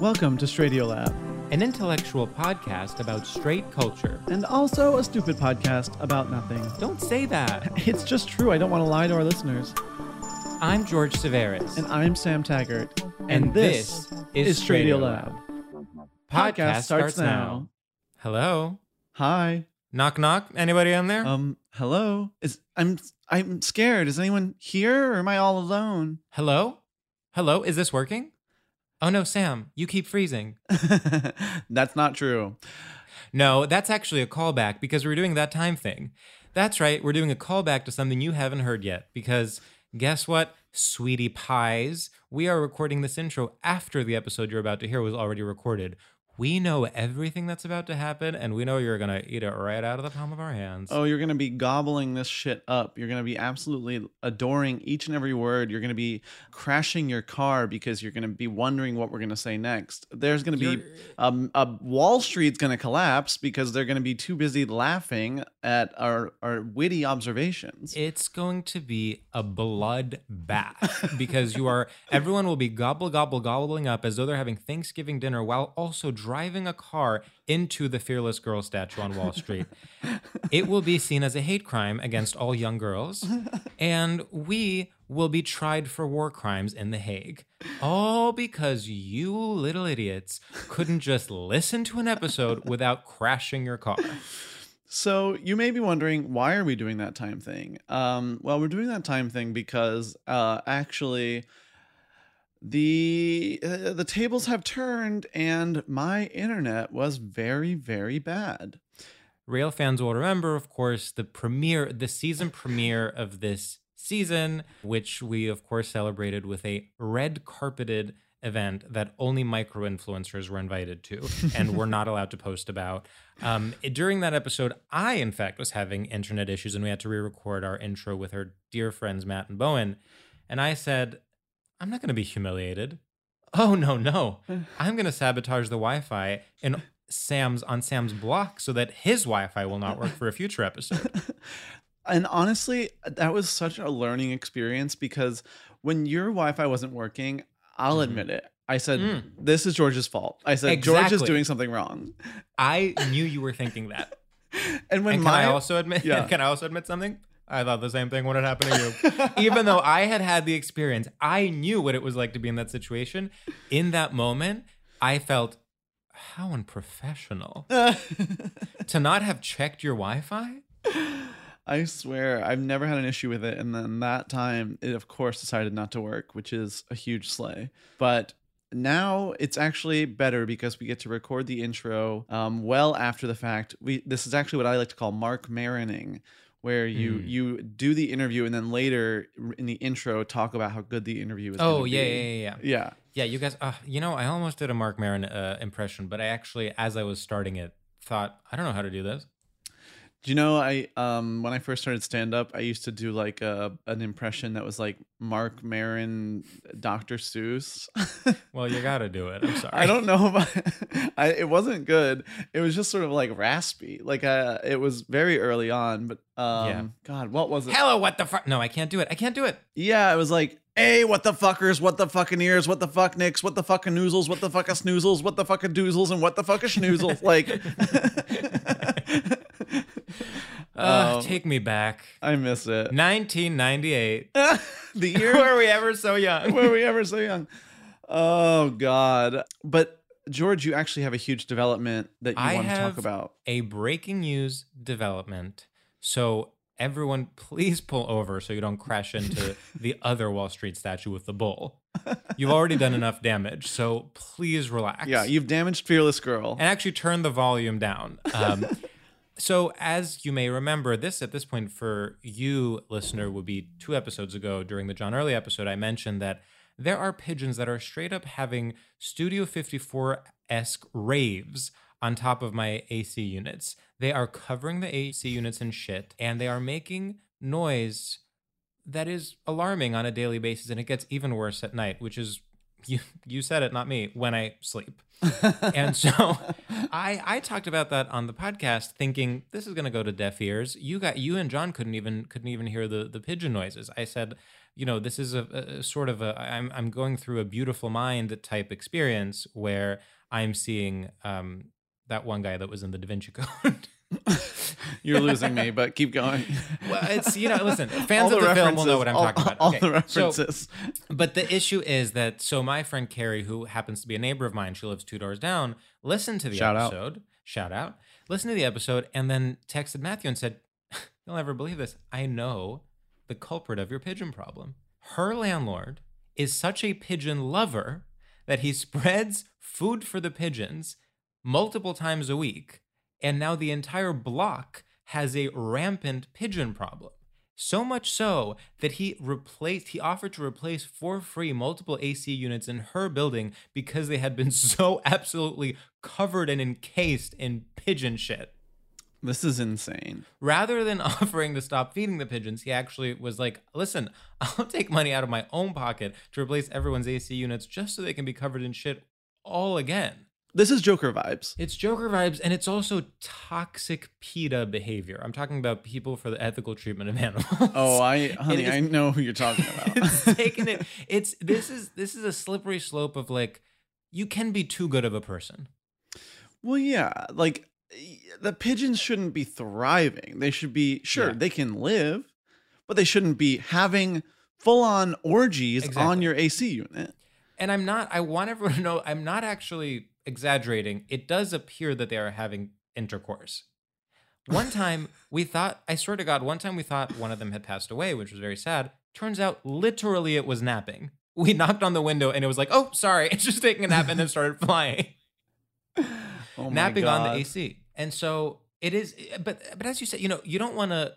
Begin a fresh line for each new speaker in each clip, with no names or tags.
Welcome to Stradio Lab,
An intellectual podcast about straight culture.
and also a stupid podcast about nothing.
Don't say that.
It's just true. I don't want to lie to our listeners.
I'm George Severis.
And I'm Sam Taggart.
And this is
Stradio
Stradio
Lab.
Podcast starts now. Hello?
Hi.
Knock knock. Anybody on there?
Um, hello. Is I'm I'm scared. Is anyone here or am I all alone?
Hello? Hello? Is this working? Oh no, Sam, you keep freezing.
That's not true.
No, that's actually a callback because we're doing that time thing. That's right, we're doing a callback to something you haven't heard yet because guess what, sweetie pies? We are recording this intro after the episode you're about to hear was already recorded. We know everything that's about to happen and we know you're going to eat it right out of the palm of our hands.
Oh, you're going to be gobbling this shit up. You're going to be absolutely adoring each and every word. You're going to be crashing your car because you're going to be wondering what we're going to say next. There's going to be um, a Wall Street's going to collapse because they're going to be too busy laughing at our, our witty observations.
It's going to be a blood bath because you are everyone will be gobble gobble gobbling up as though they're having Thanksgiving dinner while also driving a car into the fearless girl statue on Wall Street. it will be seen as a hate crime against all young girls and we will be tried for war crimes in The Hague. All because you little idiots couldn't just listen to an episode without crashing your car.
So you may be wondering why are we doing that time thing? Um, well, we're doing that time thing because uh, actually the uh, the tables have turned and my internet was very very bad.
Rail fans will remember, of course, the premiere, the season premiere of this season, which we, of course, celebrated with a red carpeted event that only micro influencers were invited to and were not allowed to post about. Um, during that episode, I, in fact, was having internet issues and we had to re record our intro with our dear friends, Matt and Bowen. And I said, I'm not going to be humiliated. Oh, no, no. I'm going to sabotage the Wi Fi in Sam's on Sam's block so that his Wi-Fi will not work for a future episode.
And honestly, that was such a learning experience because when your Wi-Fi wasn't working, I'll
Mhm.
admit it. I said,
Mm.
"This is George's fault." I said, "George is doing something wrong."
I knew you were thinking that.
And when
and can
my
I also admit?
Yeah.
Can I also admit something? I thought the same thing when it happened to you. Even though I had had the experience, I knew what it was like to be in that situation. In that moment, I felt how unprofessional to not have checked your Wi-Fi.
I swear, I've never had an issue with it. And then that time, it of course decided not to work, which is a huge slay. But now it's actually better because we get to record the intro um, well after the fact. We this is actually what I like to call Mark Marining, where you
Mm.
you do the interview and then later in the intro talk about how good the interview is.
Oh yeah, yeah, yeah, yeah.
yeah.
Yeah, you guys. Uh, you know, I almost did a Mark Maron uh, impression, but I actually, as I was starting it, thought I don't know how to do this.
Do you know I um when I first started stand up, I used to do like a an impression that was like Mark Maron, Dr. Seuss.
Well, you got to do it. I'm sorry.
I don't know about I it wasn't good. It was just sort of like raspy. Like uh it was very early on, but um
Yeah.
god, what was it?
Hello, what the fuck? No, I can't do it. I can't do it.
Yeah, it was like, hey, what the fuckers, what the fucking ears, what the fuck nicks, what the fucking noozles, what the fuck snoozles, what the fuck doozles, and what the fuck a schnoozles. Like
Uh,
Um,
take me back.
I miss it.
1998.
the year
Were we ever so young?
were we ever so young? Oh God! But George, you actually have a huge development that you
I
want to talk about.
a breaking news development. So everyone, please pull over so you don't crash into the other Wall Street statue with the bull. You've already done enough damage, so please relax.
Yeah, you've damaged Fearless Girl.
and actually turn the volume down. Um, so, as you may remember, this at this point for you, listener, would be two episodes ago during the John Early episode. I mentioned that there are pigeons that are straight up having Studio 54 esque raves on top of my AC units. They are covering the AC units in shit, and they are making noise that is alarming on a daily basis, and it gets even worse at night, which is you you said it, not me, when I sleep. and so I I talked about that on the podcast, thinking this is gonna go to deaf ears. You got you and John couldn't even couldn't even hear the the pigeon noises. I said, you know, this is a, a sort of a I'm I'm going through a beautiful mind type experience where I'm seeing um that one guy that was in the Da Vinci Code.
You're losing me, but keep going.
well, it's you know, listen, fans
All
of the, film will know what I'm
all-
talking about.
All
Okay,
the
so-
references.
But the issue is that so my friend Carrie, who happens to be a neighbor of mine, she lives two doors down, listened to the
Shout out.
episode. Shout out. Listened to the episode and then texted Matthew and said, You'll never believe this. I know the culprit of your pigeon problem. Her landlord is such a pigeon lover that he spreads food for the pigeons multiple times a week. And now the entire block has a rampant pigeon problem. So much so that he replaced, he offered to replace for free multiple AC units in her building because they had been so absolutely covered and encased in pigeon shit.
This is insane.
Rather than offering to stop feeding the pigeons, he actually was like, listen, I'll take money out of my own pocket to replace everyone's AC units just so they can be covered in shit all again.
This is Joker vibes.
It's Joker vibes, and it's also toxic PETA behavior. I'm talking about people for the ethical treatment of animals.
Oh, I honey,
is-
I know who you're talking about.
it's taking it. It's this is this is a slippery slope of like you can be too good of a person.
well, yeah, like the pigeons shouldn't be thriving. They should be sure
Yeah.
they can live, but they shouldn't be having full-on orgies on your AC unit.
And I'm not. I want everyone to know I'm not actually exaggerating. It does appear that they are having intercourse. One time we thought, I swear to God, one time we thought one of them had passed away, which was very sad. Turns out, literally, it was napping. We knocked on the window and it was like, oh, sorry, it's just taking a nap and then started flying.
Oh my
napping on the AC. And so it is eh, but but as you said, you know, you don't want to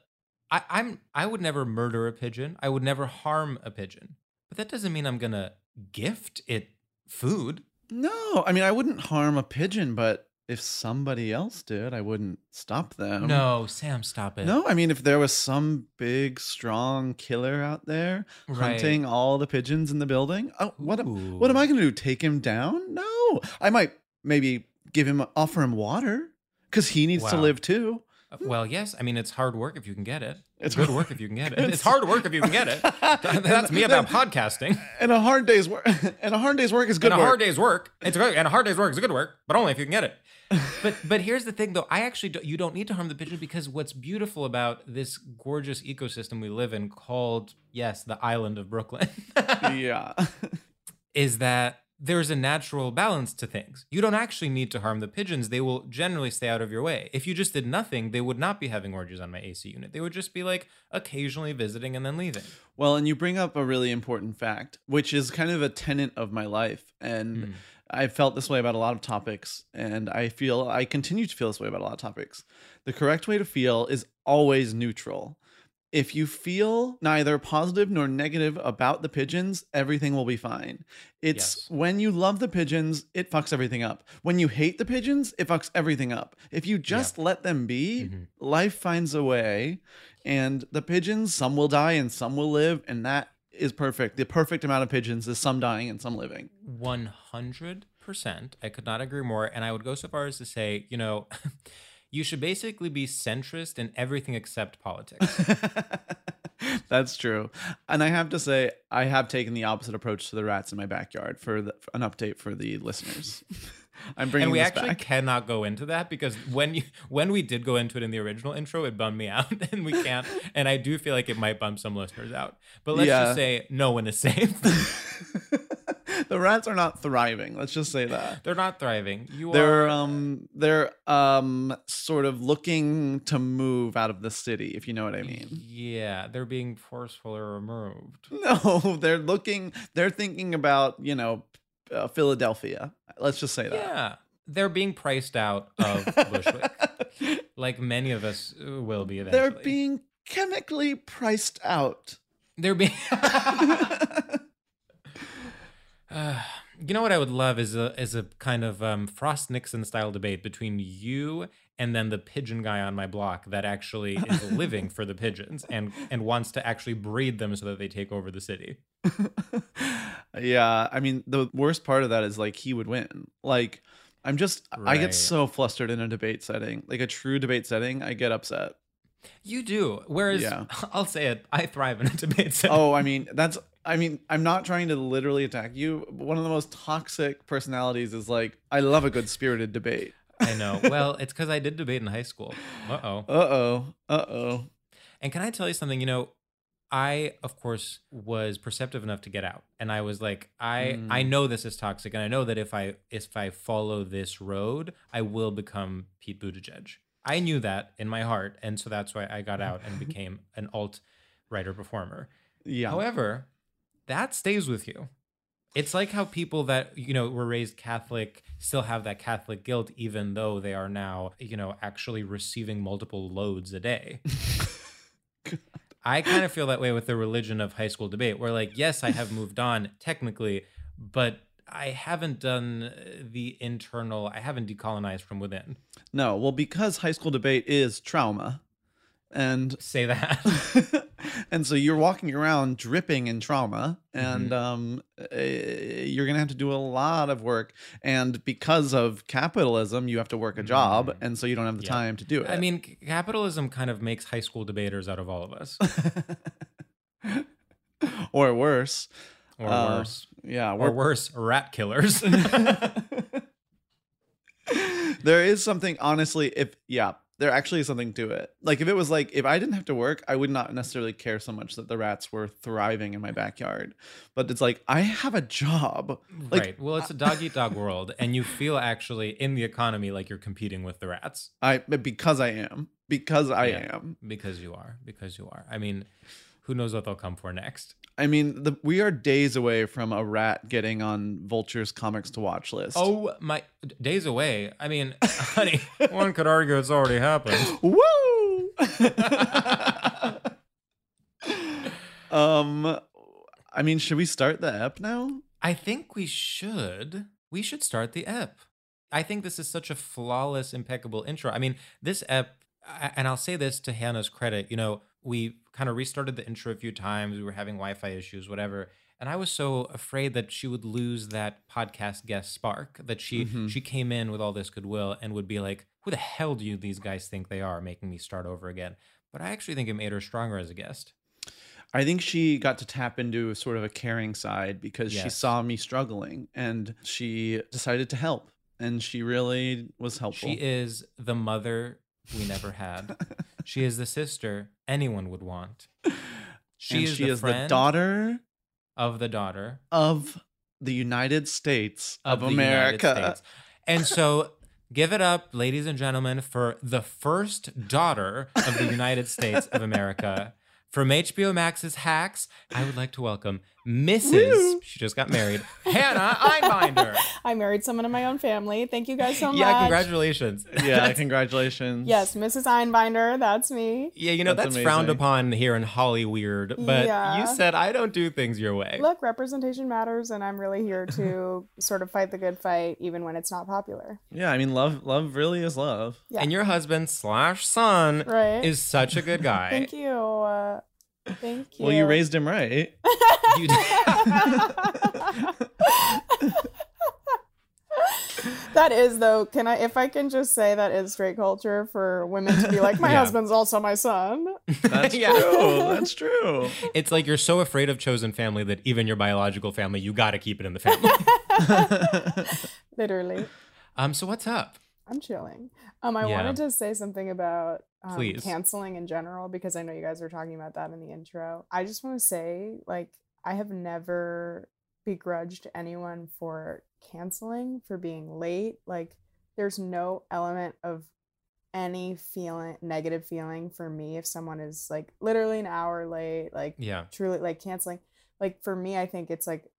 I I'm I would never murder a pigeon. I would never harm a pigeon. But that doesn't mean I'm going to gift it food.
No, I mean I wouldn't harm a pigeon, but if somebody else did, I wouldn't stop them.
no, Sam, stop it.
No, I mean if there was some big strong killer out there
Right.
hunting all the pigeons in the building, oh, what am, what am I going to do? Take him down? No. I might maybe give him offer him water cuz he needs to live too.
Well, yes. I mean, it's hard work if you can get it.
It's
good work if you can get it.
It's-
hard work if you can get it. That's me about podcasting.
And a hard day's work and a hard day's work is good
and a
work.
hard day's work, it's good. And a hard day's work is good work, but only if you can get it. But but here's the thing, though. I actually do, you don't need to harm the pigeon because what's beautiful about this gorgeous ecosystem we live in, called yes, the island of Brooklyn,
yeah.
is that there's a natural balance to things. You don't actually need to harm the pigeons. They will generally stay out of your way. If you just did nothing, they would not be having orgies on my AC unit. They would just be like occasionally visiting and then leaving.
Well, and you bring up a really important fact, which is kind of a tenet of my life. And
Mm.
I've felt this way about a lot of topics. And I feel I continue to feel this way about a lot of topics. The correct way to feel is always neutral. If you feel neither positive nor negative about the pigeons, everything will be fine. It's
Yes.
when you love the pigeons, it fucks everything up. When you hate the pigeons, it fucks everything up. If you just let them be,
Mhm.
life finds a way. And the pigeons, some will die and some will live, and that is perfect. The perfect amount of pigeons is some dying and some living.
100%. I could not agree more. And I would go so far as to say, you know, you should basically be centrist in everything except politics.
That's true. And I have to say, I have taken the opposite approach to the rats in my backyard for, the, for an update for the listeners. I'm bringing
and we actually
back.
cannot go into that because when you when we did go into it in the original intro, it bummed me out, and we can't. And I do feel like it might bump some listeners out. But let's
Yeah.
just say no one is safe.
The rats are not thriving. Let's just say that.
They're not thriving. You
They're
are.
um they're um sort of looking to move out of the city, if you know what I mean.
Yeah, they're being forcefully removed.
No, they're looking. They're thinking about you know uh, Philadelphia. Let's just say that.
Yeah, they're being priced out of Bushwick, like many of us uh, will be eventually.
They're being chemically priced out.
They're being. Uh, you know what I would love is a is a kind of um, Frost Nixon style debate between you and then the pigeon guy on my block that actually is living for the pigeons and and wants to actually breed them so that they take over the city.
yeah, I mean the worst part of that is like he would win. Like I'm just I get so flustered in a debate setting. Like a true debate setting, I get upset.
You do. Whereas
Yeah.
I'll say it, I thrive in a debate. setting.
Oh, I mean, that's I mean, I'm not trying to literally attack you. One of the most toxic personalities is like I love a good spirited debate.
I know. Well, it's because I did debate in high school. Uh oh.
Uh-oh. Uh-oh.
And can I tell you something? You know, I of course was perceptive enough to get out, and I was like, I I know this is toxic, and I know that if I if I follow this road, I will become Pete Buttigieg. I knew that in my heart, and so that's why I got out and became an alt writer performer.
Yeah.
However, that stays with you. It's like how people that, you know, were raised Catholic still have that Catholic guilt, even though they are now, you know, actually receiving multiple loads a day. I kind of feel that way with the religion of high school debate, where, like, yes, I have moved on technically, but I haven't done uh, the internal, I haven't decolonized from within.
No, well, because high school debate is trauma, and
Say that.
and so you're walking around dripping in trauma, and
Mm-hmm.
um, eh, you're gonna have to do a lot of work. And because of capitalism, you have to work a job, and so you don't have the
Mm-hmm. Yeah.
time to do it.
I mean, capitalism kind of makes high school debaters out of all of us,
or worse,
or
Uh,
worse.
Yeah,
Or worse, rat killers.
there is something honestly. If yeah, there actually is something to it. Like if it was like if I didn't have to work, I would not necessarily care so much that the rats were thriving in my backyard. But it's like I have a job. Like
right. Well, it's a dog eat dog world, and you feel actually in the economy like you're competing with the rats
I because I am because I
Yeah.
am.
because you are. Because you are. I mean, who knows what they'll come for next?
I mean, the, we are days away from a rat getting on Vulture's comics to watch list.
Oh my days away. I mean, honey, one could argue it's already happened.
woo! um, I mean, should we start the ep now?
I think we should. We should start the ep. I think this is such a flawless, impeccable intro. I mean, this ep, and I'll say this to Hannah's credit, you know, we kind of restarted the intro a few times. We were having Wi Fi issues, whatever. And I was so afraid that she would lose that podcast guest spark, that she mm-hmm. she came in with all this goodwill and would be like, who the hell do you these guys think they are making me start over again? But I actually think it made her stronger as a guest.
I think she got to tap into sort of a caring side because she saw me struggling and she decided to help. And she really was helpful.
She is the mother we never had. she is the sister anyone would want. She
and
is
she
the
is the daughter
of the daughter
of the United States of,
United
America.
States. And so give it up, ladies and gentlemen, for the first daughter of the United States of America. From HBO Max's Hacks, I would like to welcome Mrs. She just got married, Hannah Einbinder.
I married someone in my own family. Thank you guys so much.
Yeah, congratulations.
Yeah, congratulations.
Yes, Mrs. Einbinder, that's me.
Yeah, you know
That's
that's, frowned upon here in Holly Weird, but
Yeah.
you said I don't do things your way.
Look, representation matters, and I'm really here to sort of fight the good fight, even when it's not popular.
Yeah, I mean, love, love really is love.
Yeah.
And your husband slash son
Right.
is such a good guy.
Thank you. Uh, thank you.
Well, you raised him right.
You-
that is though. Can I, if I can just say, that is straight culture for women to be like, my
Yeah.
husband's also my son.
That's
Yeah.
true. That's true.
it's like you're so afraid of chosen family that even your biological family, you got to keep it in the family.
Literally.
um, so what's up?
I'm chilling. Um, I
Yeah.
wanted to say something about um, canceling in general because I know you guys were talking about that in the intro. I just want to say, like, I have never begrudged anyone for canceling for being late. Like, there's no element of any feeling, negative feeling for me if someone is like literally an hour late, like
Yeah.
truly like canceling like for me i think it's like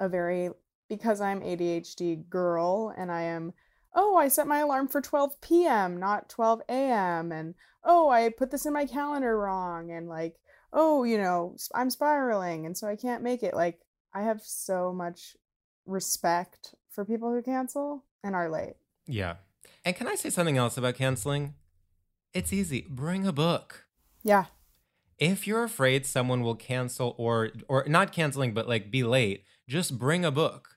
a very because i'm adhd girl and i am oh i set my alarm for 12 p.m not 12 a.m and oh i put this in my calendar wrong and like oh you know I'm spiraling and so i can't make it like i have so much respect for people who cancel and are late
Yeah. And can I say something else about canceling? It's easy. Bring a book.
yeah
If you're afraid someone will cancel or or not canceling but like be late, just bring a book.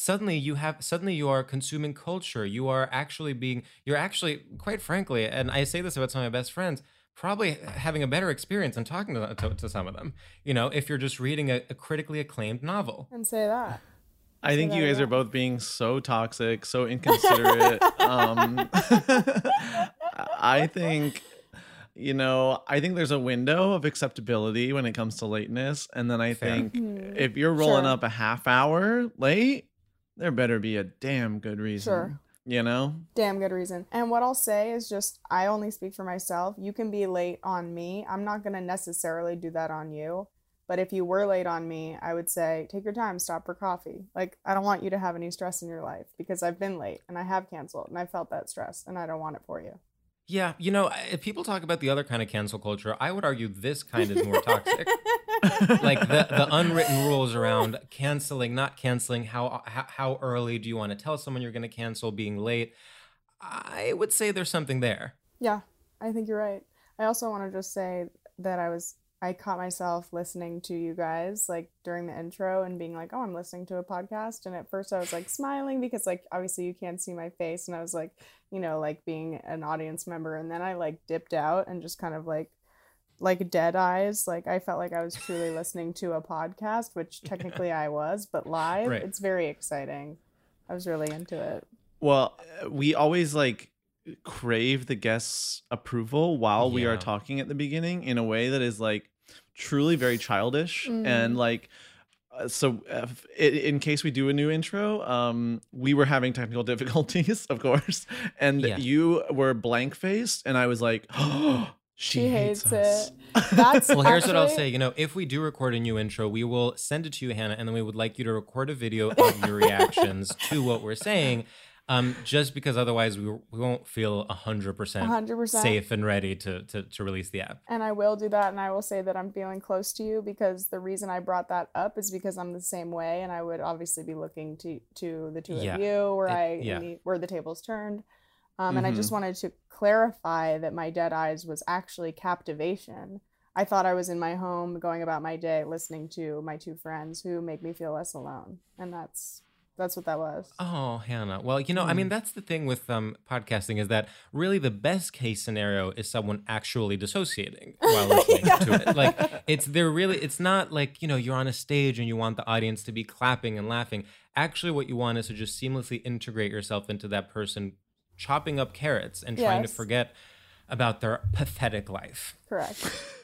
Suddenly you have suddenly you are consuming culture. You are actually being you're actually quite frankly, and I say this about some of my best friends, probably having a better experience and talking to, to, to some of them. You know, if you're just reading a, a critically acclaimed novel.
and say that
I think you guys are both being so toxic, so inconsiderate. um, I think, you know, I think there's a window of acceptability when it comes to lateness. And then I
Fair.
think
Hmm,
if you're rolling
sure.
up a half hour late, there better be a damn good reason.
Sure.
You know?
damn good reason. And what I'll say is just I only speak for myself. You can be late on me. I'm not going to necessarily do that on you. But if you were late on me, I would say take your time, stop for coffee. Like I don't want you to have any stress in your life because I've been late and I have canceled and I felt that stress and I don't want it for you.
Yeah, you know, if people talk about the other kind of cancel culture, I would argue this kind is more toxic. like the, the unwritten rules around canceling, not canceling, how how, how early do you want to tell someone you're going to cancel, being late. I would say there's something there.
Yeah, I think you're right. I also want to just say that I was I caught myself listening to you guys like during the intro and being like, "Oh, I'm listening to a podcast." And at first I was like smiling because like obviously you can't see my face and I was like, you know, like being an audience member and then I like dipped out and just kind of like like dead eyes, like I felt like I was truly listening to a podcast, which technically I was, but live.
Right.
It's very exciting. I was really into it.
Well, uh, we always like crave the guest's approval while we are talking at the beginning in a way that is like truly very childish
Mm.
and like so uh, in case we do a new intro um we were having technical difficulties of course and
Yeah.
you were blank faced and i was like oh she,
She
hates,
hates
us.
it. That's
Well, here's what I'll say. You know, if we do record a new intro, we will send it to you, Hannah, and then we would like you to record a video of your reactions to what we're saying. Um, just because otherwise we, we won't feel 100%,
100%.
safe and ready to, to, to release the app.
And I will do that, and I will say that I'm feeling close to you because the reason I brought that up is because I'm the same way, and I would obviously be looking to to the two
Yeah.
of you where
It-
I
yeah.
need- where the tables turned, um, and I
Mhm.
just wanted to clarify that my dead eyes was actually captivation. I thought I was in my home, going about my day, listening to my two friends who make me feel less alone, and that's that's what that was.
Oh, Hannah. Well, you know, I mean, that's the thing with um, podcasting is that really the best case scenario is someone actually dissociating while listening to it. Like, it's they're really, it's not like, you know, you're on a stage and you want the audience to be clapping and laughing. Actually, what you want is to just seamlessly integrate yourself into that person, chopping up carrots and trying to forget about their pathetic life.
Correct.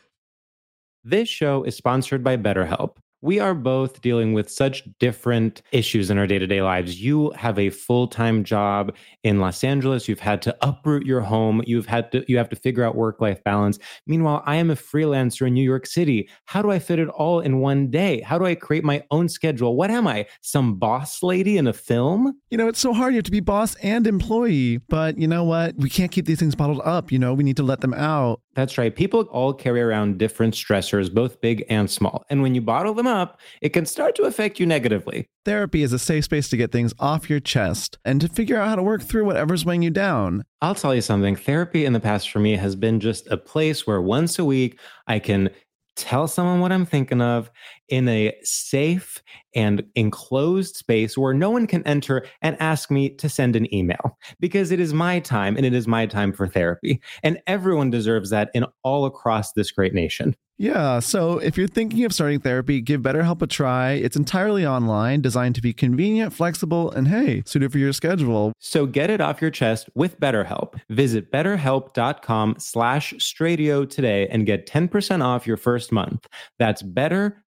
This show is sponsored by BetterHelp. We are both dealing with such different issues in our day to day lives. You have a full time job in Los Angeles. You've had to uproot your home. You've had to, you have to figure out work life balance. Meanwhile, I am a freelancer in New York City. How do I fit it all in one day? How do I create my own schedule? What am I? Some boss lady in a film?
You know, it's so hard. You have to be boss and employee. But you know what? We can't keep these things bottled up. You know, we need to let them out.
That's right. People all carry around different stressors, both big and small. And when you bottle them up, it can start to affect you negatively.
Therapy is a safe space to get things off your chest and to figure out how to work through whatever's weighing you down.
I'll tell you something therapy in the past for me has been just a place where once a week I can tell someone what I'm thinking of in a safe and enclosed space where no one can enter and ask me to send an email because it is my time and it is my time for therapy. And everyone deserves that in all across this great nation.
Yeah, so if you're thinking of starting therapy, give BetterHelp a try. It's entirely online, designed to be convenient, flexible, and hey, suited for your schedule.
So get it off your chest with BetterHelp. Visit betterhelp.com slash stradio today and get 10% off your first month. That's betterhelp,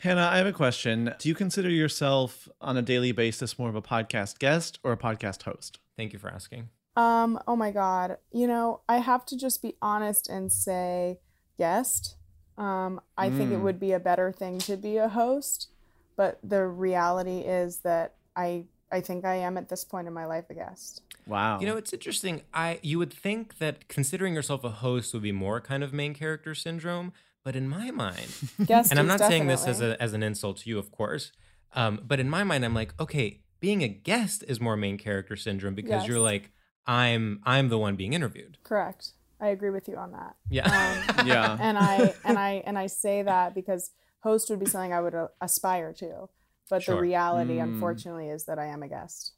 Hannah, I have a question. Do you consider yourself on a daily basis more of a podcast guest or a podcast host?
Thank you for asking.
Um, oh my God. You know, I have to just be honest and say guest. Um, I think it
Mm.
would be a better thing to be a host, but the reality is that I I think I am at this point in my life a guest.
Wow.
You know, it's interesting. I you would think that considering yourself a host would be more kind of main character syndrome, but in my mind,
Guest
and I'm
is
not saying this as a as an insult to you, of course, um, but in my mind, I'm like, okay, being a guest is more main character syndrome because you're like, I'm I'm the one being interviewed.
correct. I agree with you on that.
Yeah.
Um,
Yeah.
and I and I and I say that because host would be something I would uh, aspire to, but
Sure.
the reality,
Mm.
unfortunately, is that I am a guest.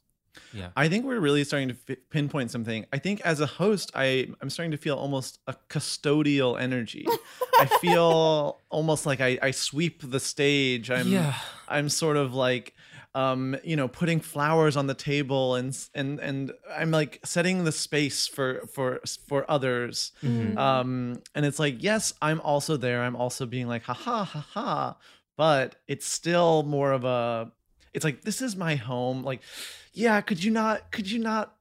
Yeah.
I think we're really starting to fi- pinpoint something. I think as a host, I I'm starting to feel almost a custodial energy. I feel almost like I, I sweep the stage. I'm
Yeah.
I'm sort of like um you know putting flowers on the table and and and I'm like setting the space for for for others.
Mhm.
Um and it's like yes, I'm also there. I'm also being like ha ha ha ha, but it's still more of a it's like this is my home like yeah could you not could you not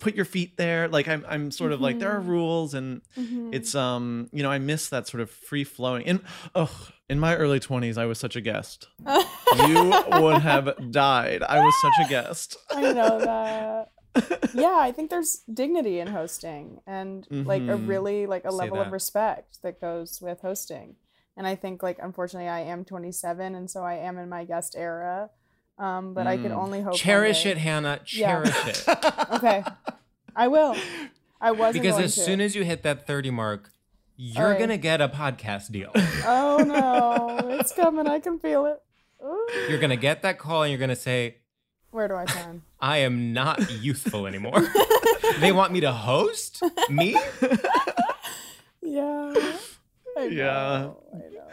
put your feet there like i'm i'm sort of like there are
Mhm.
rules and
Mhm.
it's um you know i miss that sort of free flowing in oh in my early 20s i was such a guest you would have died i was such a guest
I know that. yeah, I think there's dignity in hosting and like a
Mhm.
really like a
Say
level
that.
of respect that goes with hosting. And I think like unfortunately I am 27 and so I am in my guest era. Um, but I can
Mm.
only hope
Cherish it, Hannah.
Yeah.
Cherish it.
Okay. I will. I wasn't
because
going
as
to.
soon as you hit that 30 mark, you're
Alright.
gonna get a podcast deal.
Oh no, it's coming. I can feel it. Ooh.
you're gonna get that call and you're gonna say,
Where do I sign?
I am not youthful anymore. they want me to host? Me?
Yeah. I
Yeah.
know, I know.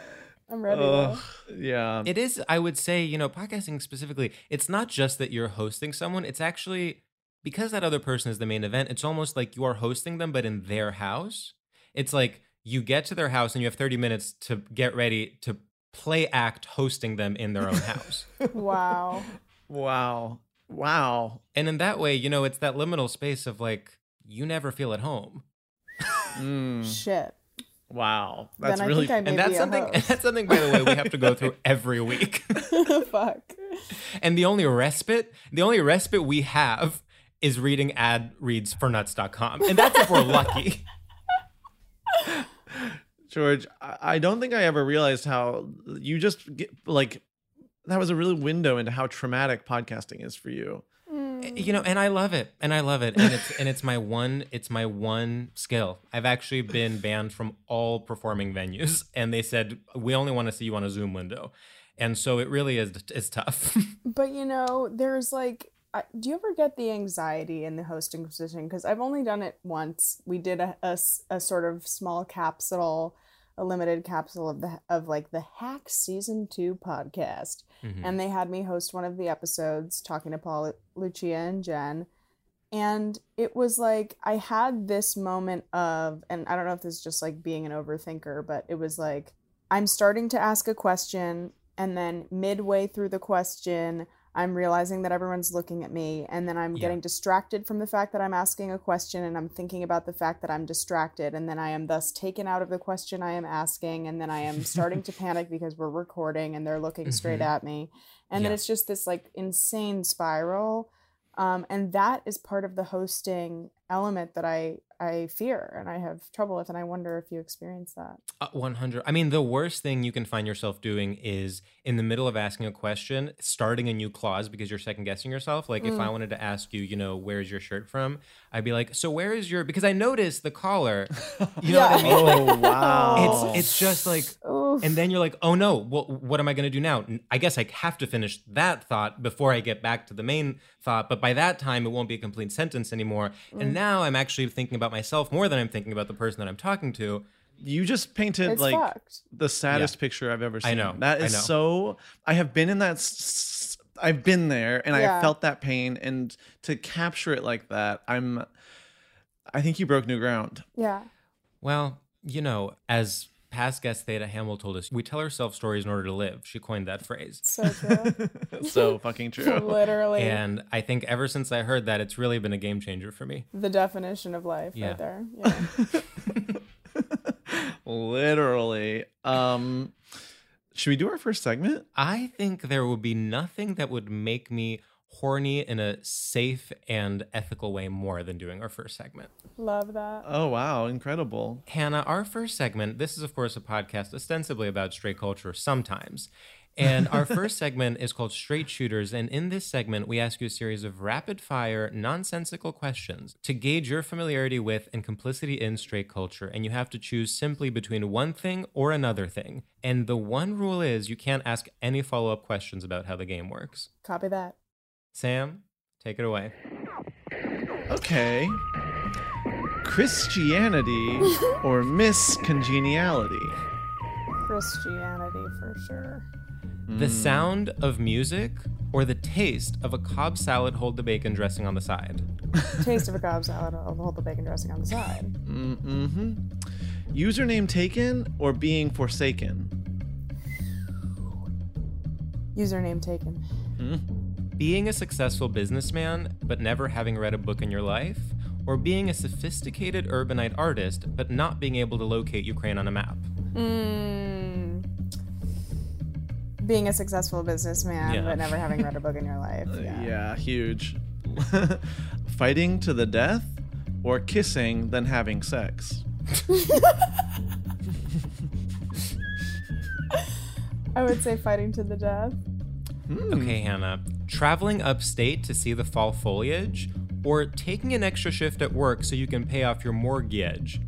I'm ready.
Ugh,
though.
yeah.
It is, I would say, you know, podcasting specifically, it's not just that you're hosting someone, it's actually because that other person is the main event, it's almost like you are hosting them, but in their house. It's like you get to their house and you have 30 minutes to get ready to play act hosting them in their own house.
Wow.
wow. Wow.
and in that way, you know, it's that liminal space of like, you never feel at home.
Mm,
Shit.
Wow. That's
then I
really
think I may
And that's
be
something and
host.
that's something by the way we have to go through every week.
Fuck.
And the only respite, the only respite we have is reading ad reads for nuts.com. And that's if we're lucky.
George, I I don't think I ever realized how you just get like that was a really window into how traumatic podcasting is for you.
Eh, you know, and I love it. And I love it. And it's and it's my one it's my one skill. I've actually been banned from all performing venues and they said we only want to see you on a Zoom window. And so it really is it's tough.
But you know, there's like, do you ever get the anxiety in the hosting position? Because I've only done it once. We did a a sort of small capsule, a limited capsule of the of like the Hack Season Two podcast,
Mhm.
and they had me host one of the episodes, talking to Paul, Lucia, and Jen. And it was like I had this moment of, and I don't know if this is just like being an overthinker, but it was like I'm starting to ask a question, and then midway through the question, I'm realizing that everyone's looking at me, and then I'm
Yeah.
getting distracted from the fact that I'm asking a question, and I'm thinking about the fact that I'm distracted, and then I am thus taken out of the question I am asking, and then I am starting to panic because we're recording and they're looking straight
Mhm.
at me, and then it's just this like insane spiral. Um, and that is part of the hosting element that I I fear and I have trouble with, and I wonder if you experience that.
Uh, 100. I mean, the worst thing you can find yourself doing is in the middle of asking a question, starting a new clause because you're second guessing yourself. Like, if I wanted to ask you, you know, where's your shirt from? I'd be like, so where is your, because I noticed the collar. You know what I
Yeah.
mean?
Oh wow.
It's, it's just like,
Oof.
and then you're like, oh no, well, what am I going to do now? I guess I have to finish that thought before I get back to the main thought. But by that time, it won't be a complete sentence anymore.
Mm.
And now I'm actually thinking about myself more than I'm thinking about the person that I'm talking to.
you just painted
it's
like
fucked.
the saddest picture I've ever seen.
I know,
That
I know.
so I have been in that s- I've been there and I felt that pain and to capture it like that, I'm I think you broke new ground.
Yeah.
Well, you know, as past guest Theta Hamill told us, we tell ourselves stories in order to live. She coined that phrase.
So true.
so fucking true.
Literally
And I think ever since I heard that, it's really been a game changer for me.
the definition of life
Yeah.
right there. Yeah.
Literally. Um should we do our first segment?
I think there would be nothing that would make me horny in a safe and ethical way more than doing our first segment.
Love that.
Oh wow, incredible.
Hannah, our first segment, this is, of course, a podcast ostensibly about straight culture sometimes. And our first segment is called Straight Shooters. And in this segment, we ask you a series of rapid fire, nonsensical questions to gauge your familiarity with and complicity in straight culture. And you have to choose simply between one thing or another thing. And the one rule is you can't ask any follow up questions about how the game works.
Copy that.
Sam, take it away.
Okay. Christianity or Miss Congeniality?
Christianity for sure.
The sound of music or the taste of a Cobb salad hold the bacon dressing on the side?
Taste of a Cobb salad. Hold the bacon dressing on the side.
Mm-hmm. Username taken or being forsaken?
Username taken.
Being a successful businessman but never having read a book in your life? Or being a sophisticated urbanite artist but not being able to locate Ukraine on a map?
Mm. Being a successful businessman,
Yeah.
but never having read a book in your life.
Yeah,
Yeah.
huge. Fighting to the death or kissing then having sex?
I would say fighting to the death.
Okay, Hannah. Traveling upstate to see the fall foliage or taking an extra shift at work so you can pay off your mortgage?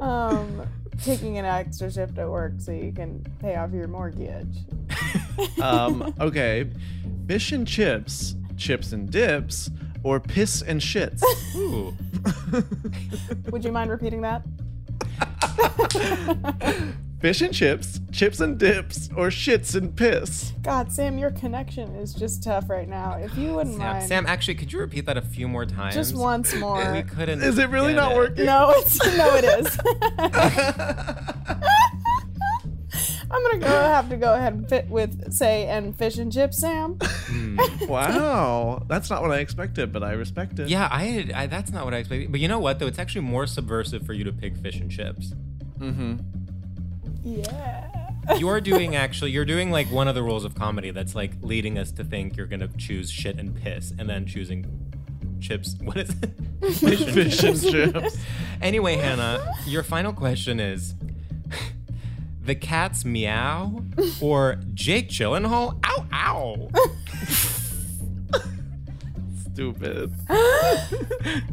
um, taking an extra shift at work so you can pay off your mortgage.
Um, okay. Fish and chips, chips and dips, or piss and shits.
Ooh.
Would you mind repeating that?
Fish and chips, chips and dips, or shits and piss.
God, Sam, your connection is just tough right now. If you wouldn't
Sam,
mind,
Sam, actually, could you repeat that a few more times?
just once more.
We
more.
couldn't.
Is it really not
it.
working?
No, it's no, it is. I'm gonna go have to go ahead and fit with say and fish and chips, Sam. Hmm.
Wow. That's not what I expected, but I respect it.
Yeah, I, I that's not what I expected. But you know what though? It's actually more subversive for you to pick fish and chips. Mm-hmm.
Yeah.
You're doing actually you're doing like one of the rules of comedy that's like leading us to think you're gonna choose shit and piss and then choosing chips. What is it? Fish and
Fish and chips.
Anyway, Hannah, your final question is the cat's meow or Jake Gyllenhaal? Ow ow.
Stupid.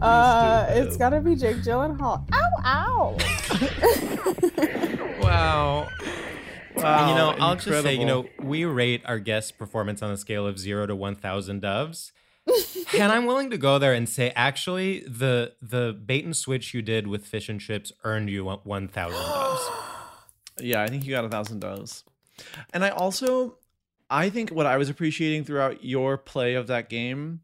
Uh,
Stupid.
it's gotta be Jake Gyllenhaal. Ow, ow.
Wow.
Wow.
And you know, I'll just say, you know, we rate our guest performance on a scale of zero to one thousand doves. and I'm willing to go there and say, actually, the the bait and switch you did with fish and chips earned you one thousand doves.
Yeah, I think you got a thousand dollars. And I also, I think what I was appreciating throughout your play of that game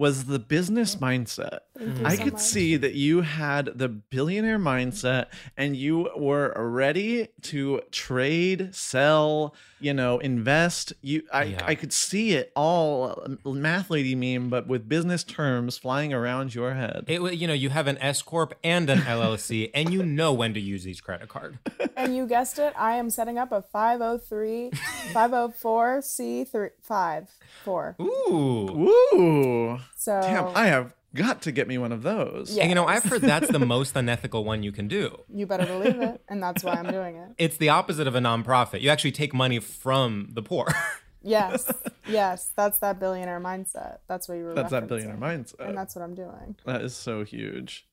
was the business mindset. I
so
could
much.
see that you had the billionaire mindset and you were ready to trade, sell, you know, invest. You I
Yeah.
I could see it all um, math lady meme but with business terms flying around your head.
It you know, you have an S corp and an LLC, and you know when to use each credit card.
And you guessed it, I am setting up a 503 504 C3 5 4.
Ooh.
Ooh.
So
Damn, I have got to get me one of those.
Yeah.
And, you know, I've heard that's the most unethical one you can do.
you better believe it, and that's why I'm doing it.
It's the opposite of a nonprofit. You actually take money from the poor.
Yes, yes, that's that billionaire mindset. That's what you were.
That's that billionaire mindset.
and that's what I'm doing.
That is so huge.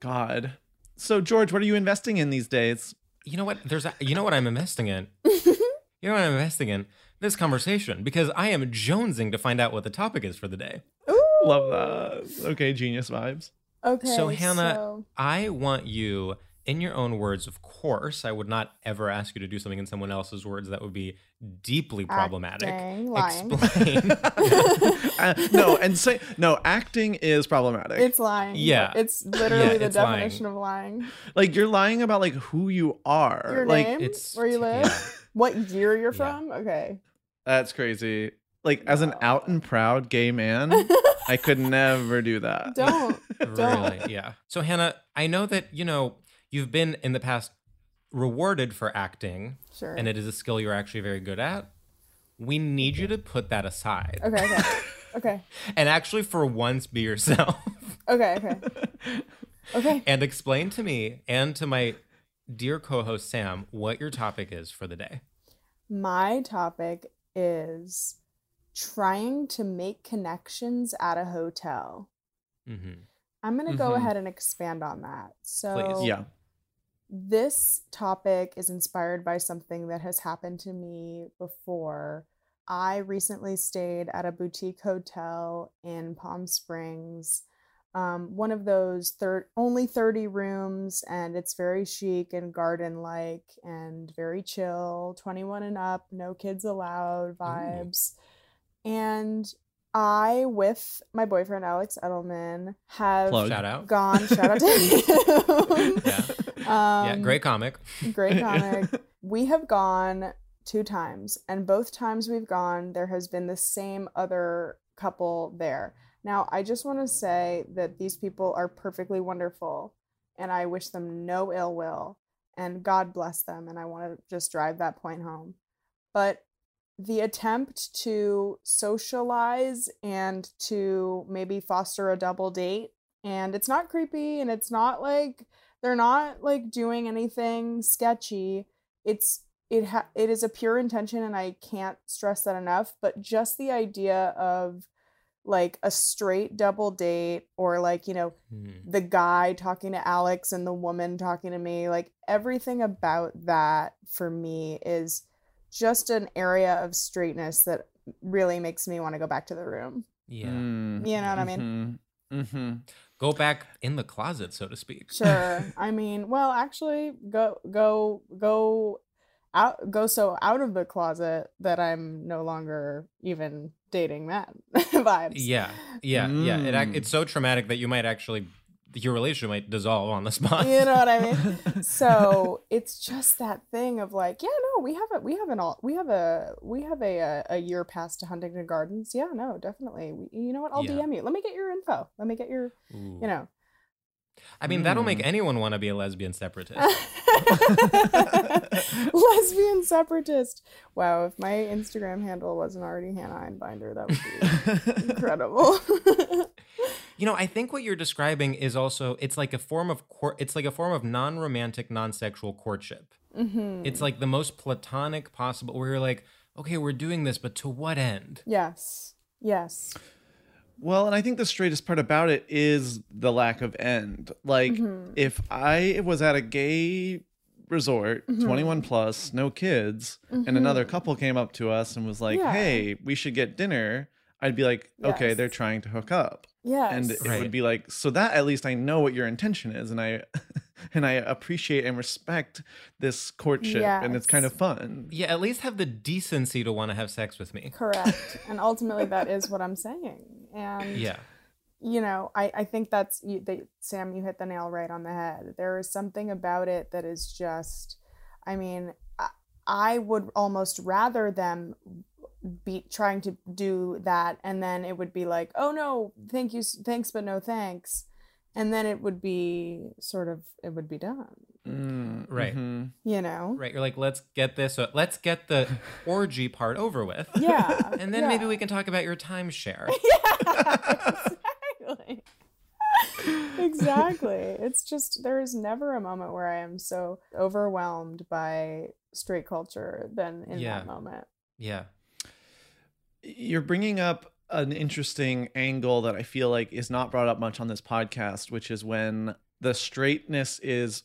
God. So George, what are you investing in these days?
you know what? There's a, you know what I'm investing in. you know what I'm investing in this conversation because I am jonesing to find out what the topic is for the day.
Love that. Okay, genius vibes.
Okay,
so Hannah,
so-
I want you, in your own words, of course. I would not ever ask you to do something in someone else's words that would be deeply problematic.
Acting, lying.
Explain.
Uh, no, and say no. Acting is problematic.
it's lying.
Yeah.
it's literally
Yeah,
the
it's lying.
definition of lying.
like you're lying about like who you are.
Your
like
name,
it's-
where you live,
yeah.
what year you're
Yeah.
from. Okay,
that's crazy. Like as an out and proud gay man, I could never do that.
don't don't.
really, yeah. So Hannah, I know that you know you've been in the past rewarded for acting,
Sure.
and it is a skill you're actually very good at. We need you to put that aside
Okay, okay, okay,
and actually, for once, be yourself
okay, okay, okay.
and explain to me and to my dear co-host Sam what your topic is for the day.
My topic is trying to make connections at a hotel.
hmm
I'm going to go
Mhm.
ahead and expand on that. So,
Please.
Yeah.
this topic is inspired by something that has happened to me before. I recently stayed at a boutique hotel in Palm Springs. Um, one of those thir- only 30 rooms, and it's very chic and garden like and very chill, 21 and up, no kids allowed vibes. And I, with my boyfriend Alex Edelman, have
Plug.
Shout out.
gone. Shout out to him.
Yeah.
Um,
yeah, great comic.
great comic. we have gone two times, and both times we've gone, there has been the same other couple there. Now, I just want to say that these people are perfectly wonderful, and I wish them no ill will, and God bless them, and I want to just drive that point home. But the attempt to socialize and to maybe foster a double date, and it's not creepy, and it's not like they're not like doing anything sketchy it's it ha- it is a pure intention and i can't stress that enough but just the idea of like a straight double date or like, you know,
Hmm.
the guy talking to Alex and the woman talking to me, like everything about that for me is just an area of straightness that really makes me want to go back to the room.
Yeah.
Mm,
You know what I mean?
hmm hmm
Go back in the closet, so to speak.
Sure. I mean, well, actually, go go go out go so out of the closet that I'm no longer even dating that vibes.
Yeah. Yeah. Yeah. It,
Mm.
it's so traumatic that you might actually, your relationship might dissolve on the spot.
You know what I mean? So it's just that thing of like, yeah, no, we have a we have an all we have a we have a a, a year pass to Huntington Gardens. Yeah, no, definitely. We, you know what? I'll
Yeah.
DM you. Let me get your info. Let me get your
Ooh.
you know.
I mean, that'll make
Mm.
anyone want to be a lesbian separatist.
Lesbian separatist. Wow, if my Instagram handle wasn't already Hannah Einbinder, that would be incredible.
You know, I think what you're describing is also it's like a form of court. It's like a form of non-romantic, non-sexual courtship.
Mhm.
It's like the most platonic possible. Where you're like, okay, we're doing this, but to what end?
yes. Yes.
Well, and I think the straightest part about it is the lack of end. Like,
Mhm.
if I was at a gay resort,
Mhm.
21 plus, no kids, and
Mhm.
another couple came up to us and was like,
Yeah.
hey, we should get dinner, I'd be like, okay, they're trying to hook up.
Yes.
And it
Right.
would be like, so that at least I know what your intention is, and I and I appreciate and respect this courtship, and it's kind of fun.
Yeah, at least have the decency to want to have sex with me.
Correct. and ultimately, that is what I'm saying. And
Yeah.
you know, I, I think that's you, they, Sam. You hit the nail right on the head. There is something about it that is just. I mean, I, I would almost rather them be trying to do that, and then it would be like, oh no, thank you, thanks, but no thanks, and then it would be sort of it would be done.
Mm,
Right.
mhm.
You know.
Right. You're like, let's get this. Uh, let's get the orgy part over with.
Yeah.
And then maybe we can talk about your timeshare.
yeah, exactly. exactly. It's just there is never a moment where I am so overwhelmed by straight culture than in
Yeah.
that moment.
Yeah.
You're bringing up an interesting angle that I feel like is not brought up much on this podcast, which is when the straightness is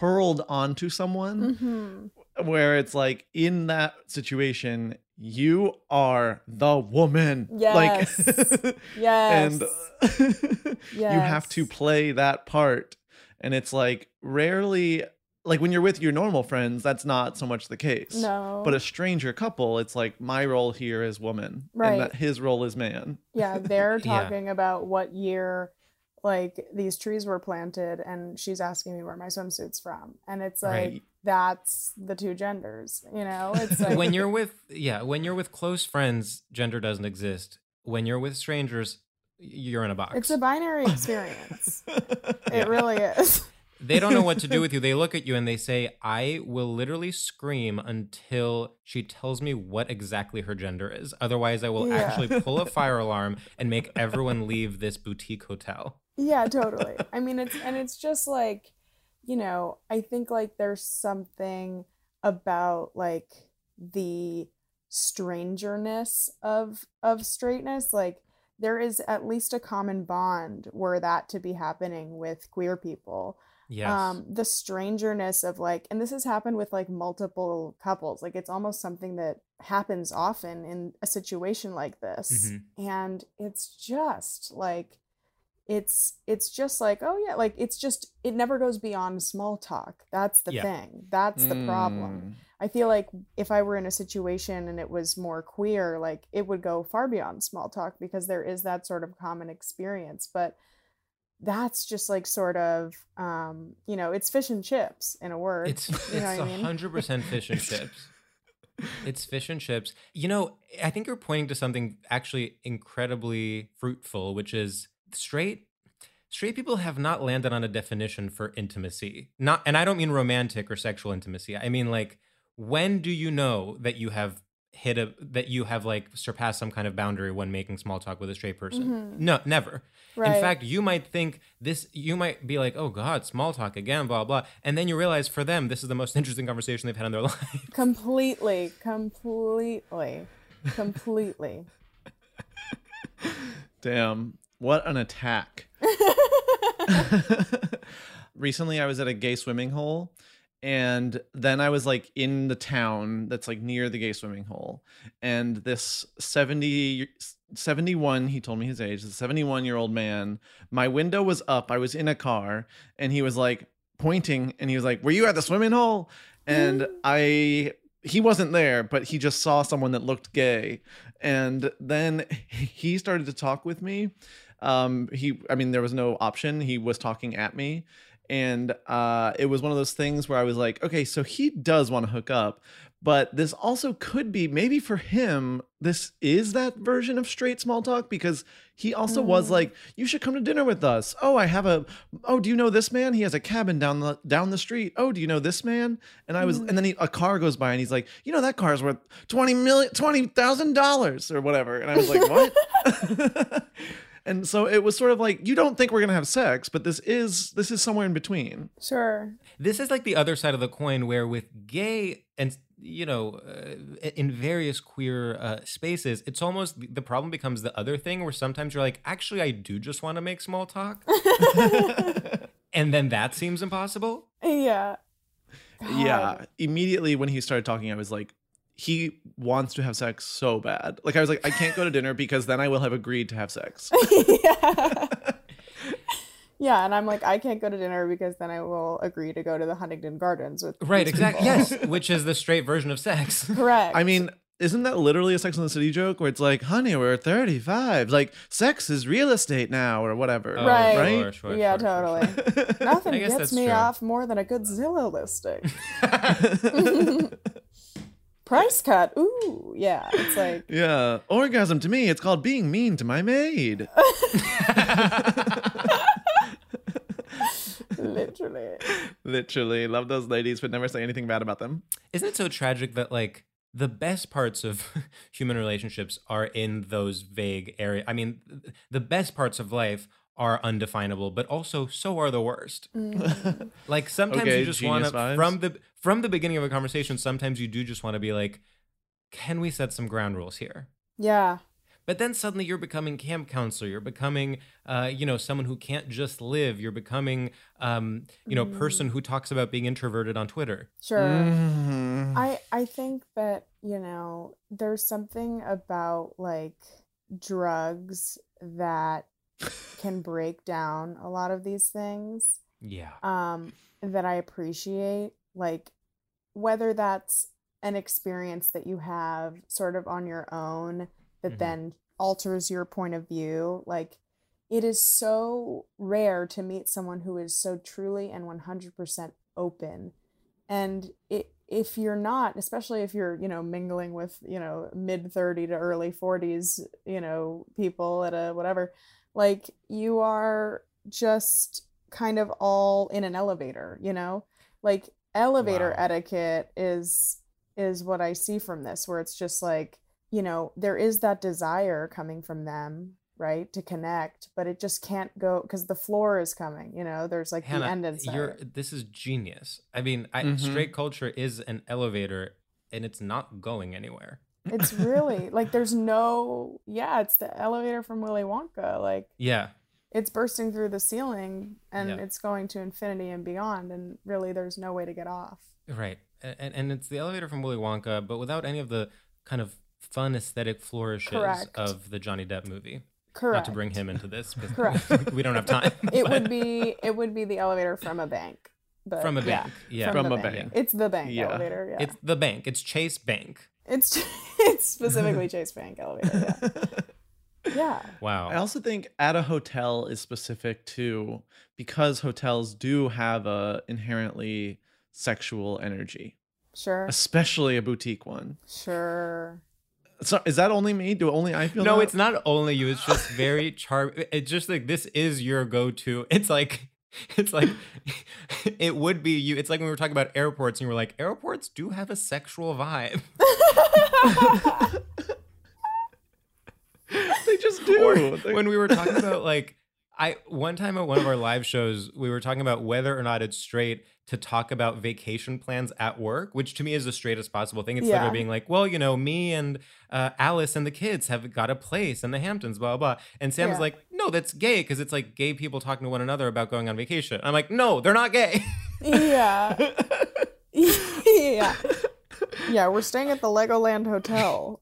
hurled onto someone,
Mm-hmm.
where it's like in that situation, you are the woman.
Yes.
Like,
Yes.
and you have to play that part. And it's like rarely, like when you're with your normal friends, that's not so much the case.
no.
But a stranger couple, it's like my role here is woman,
Right.
and that his role is man.
yeah, they're
Yeah.
talking about what year like these trees were planted and she's asking me where my swimsuit's from. And it's like
Right.
that's the two genders, you know? It's like
when you're with yeah, when you're with close friends, gender doesn't exist. When you're with strangers, you're in a box.
it's a binary experience.
it
It really is.
They don't know what to do with you. They look at you and they say, I will literally scream until she tells me what exactly her gender is. Otherwise, I will
Yeah.
actually pull a fire alarm and make everyone leave this boutique hotel.
Yeah, totally. I mean, it's and it's just like, you know, I think like there's something about like the strangeness of of straightness. Like there is at least a common bond were that to be happening with queer people.
Yes.
Um, the strangeness of like, and this has happened with like multiple couples. Like it's almost something that happens often in a situation like this.
Mhm.
And it's just like it's it's just like oh yeah like it's just it never goes beyond small talk that's the
Yeah.
thing that's the
Mm.
problem i feel like if i were in a situation and it was more queer like it would go far beyond small talk because there is that sort of common experience but that's just like sort of um you know it's fish and chips in a word
It's
you know
it's
what I mean?
hundred percent fish and chips. It's fish and chips. You know, I think you're pointing to something actually incredibly fruitful, which is straight straight people have not landed on a definition for intimacy. Not and I don't mean romantic or sexual intimacy. I mean like when do you know that you have hit a that you have like surpassed some kind of boundary when making small talk with a straight person?
Mhm.
No, never.
right
In fact, you might think this, you might be like, oh God, small talk again, blah, blah. And then you realize for them, this is the most interesting conversation they've had in their life.
completely completely completely
Damn. What an attack. Recently, I was at a gay swimming hole. And then I was like in the town that's like near the gay swimming hole. And this 70, 71, he told me his age, the 71 year old man, my window was up. I was in a car and he was like pointing and he was like, Were you at the swimming hole? And I he wasn't there, but he just saw someone that looked gay. And then he started to talk with me. Um, he, I mean, there was no option. He was talking at me. And uh, it was one of those things where I was like, okay, so he does want to hook up, but this also could be maybe for him, this is that version of straight small talk because he also was like, you should come to dinner with us. Oh, I have a, oh, do you know this man? He has a cabin down the down the street. Oh, do you know this man? And I was, and then he, a car goes by and he's like, you know, that car is worth 20 million, $20,000 or whatever. And I was like, what? and so it was sort of like, you don't think we're going to have sex, but this is, this is somewhere in between.
Sure.
This is like the other side of the coin where with gay and you know uh, in various queer uh, spaces it's almost the problem becomes the other thing where sometimes you're like actually I do just want to make small talk and then that seems impossible
Yeah.
Yeah. Immediately when he started talking, I was like, he wants to have sex so bad. Like I was like, I can't go to dinner because then I will have agreed to have sex.
yeah. yeah, and I'm like, I can't go to dinner because then I will agree to go to the Huntington Gardens with
right exactly yes which is the straight version of sex
Correct.
I mean, isn't that literally a Sex and the City joke where it's like, honey, we're 35. Like, sex is real estate now or whatever.
Oh,
right.
right?
sure, sure,
yeah,
sure, sure,
totally.
sure.
Nothing gets me
true.
off more than a good Zillow listing. Price cut. Ooh, yeah. It's like
Yeah. Orgasm to me, it's called being mean to my maid.
literally.
Literally. Love those ladies, but never say anything bad about them.
Isn't it so tragic that like the best parts of human relationships are in those vague areas? I mean, the best parts of life are undefinable, but also so are the worst.
Mm.
like sometimes
Okay,
you just want to from the from the beginning of a conversation, sometimes you do just want to be like, can we set some ground rules here?
Yeah.
But then suddenly you're becoming camp counselor. You're becoming, uh, you know, someone who can't just live. You're becoming, um, you know, person who talks about being introverted on Twitter.
Sure.
Mhm.
I I think that, you know, there's something about like drugs that can break down a lot of these things.
Yeah.
um that I appreciate like whether that's an experience that you have sort of on your own that
Mhm.
then alters your point of view like it is so rare to meet someone who is so truly and 100% open and it if you're not especially if you're you know mingling with you know mid 30 to early 40s you know people at a whatever like you are just kind of all in an elevator you know like elevator
Wow.
etiquette is is what i see from this where it's just like you know there is that desire coming from them right to connect but it just can't go because the floor is coming you know there's like the end in sight.
you're this is genius. I mean, I,
Mhm.
straight culture is an elevator, and it's not going anywhere.
it's really like there's no yeah it's the elevator from willy wonka like
Yeah.
It's bursting through the ceiling and
Yeah.
it's going to infinity and beyond and really there's no way to get off
Right. And, and it's the elevator from Willy Wonka, but without any of the kind of fun aesthetic flourishes
Correct.
of the Johnny Depp movie.
correct
Not to bring him into this, because
Correct.
we don't have time.
it would be it would be the elevator from a bank but
from a
yeah,
bank. Yeah.
From
the
a bank.
it's the bank
Yeah.
elevator yeah
It's the bank. It's Chase Bank.
it's it's specifically chase bank elevator yeah, yeah.
Wow.
I also think at a hotel is specific too because hotels do have a inherently sexual energy,
sure
especially a boutique one.
sure
So is that only me? Do only I feel
no,
that?
it's not only you. It's just very charm. It's just like this is your go-to. It's like, it's like, it would be you. It's like when we were talking about airports, and you were like, airports do have a sexual vibe.
they just do.
or when we were talking about like I one time at one of our live shows, we were talking about whether or not it's straight to talk about vacation plans at work, which to me is the straightest possible thing. It's
Yeah.
literally being like, well, you know, me and uh, Alice and the kids have got a place in the Hamptons, blah blah. blah. And Sam's
Yeah.
like, no, that's gay because it's like gay people talking to one another about going on vacation. I'm like, no, they're not gay.
Yeah. yeah. Yeah, we're staying at the Legoland Hotel.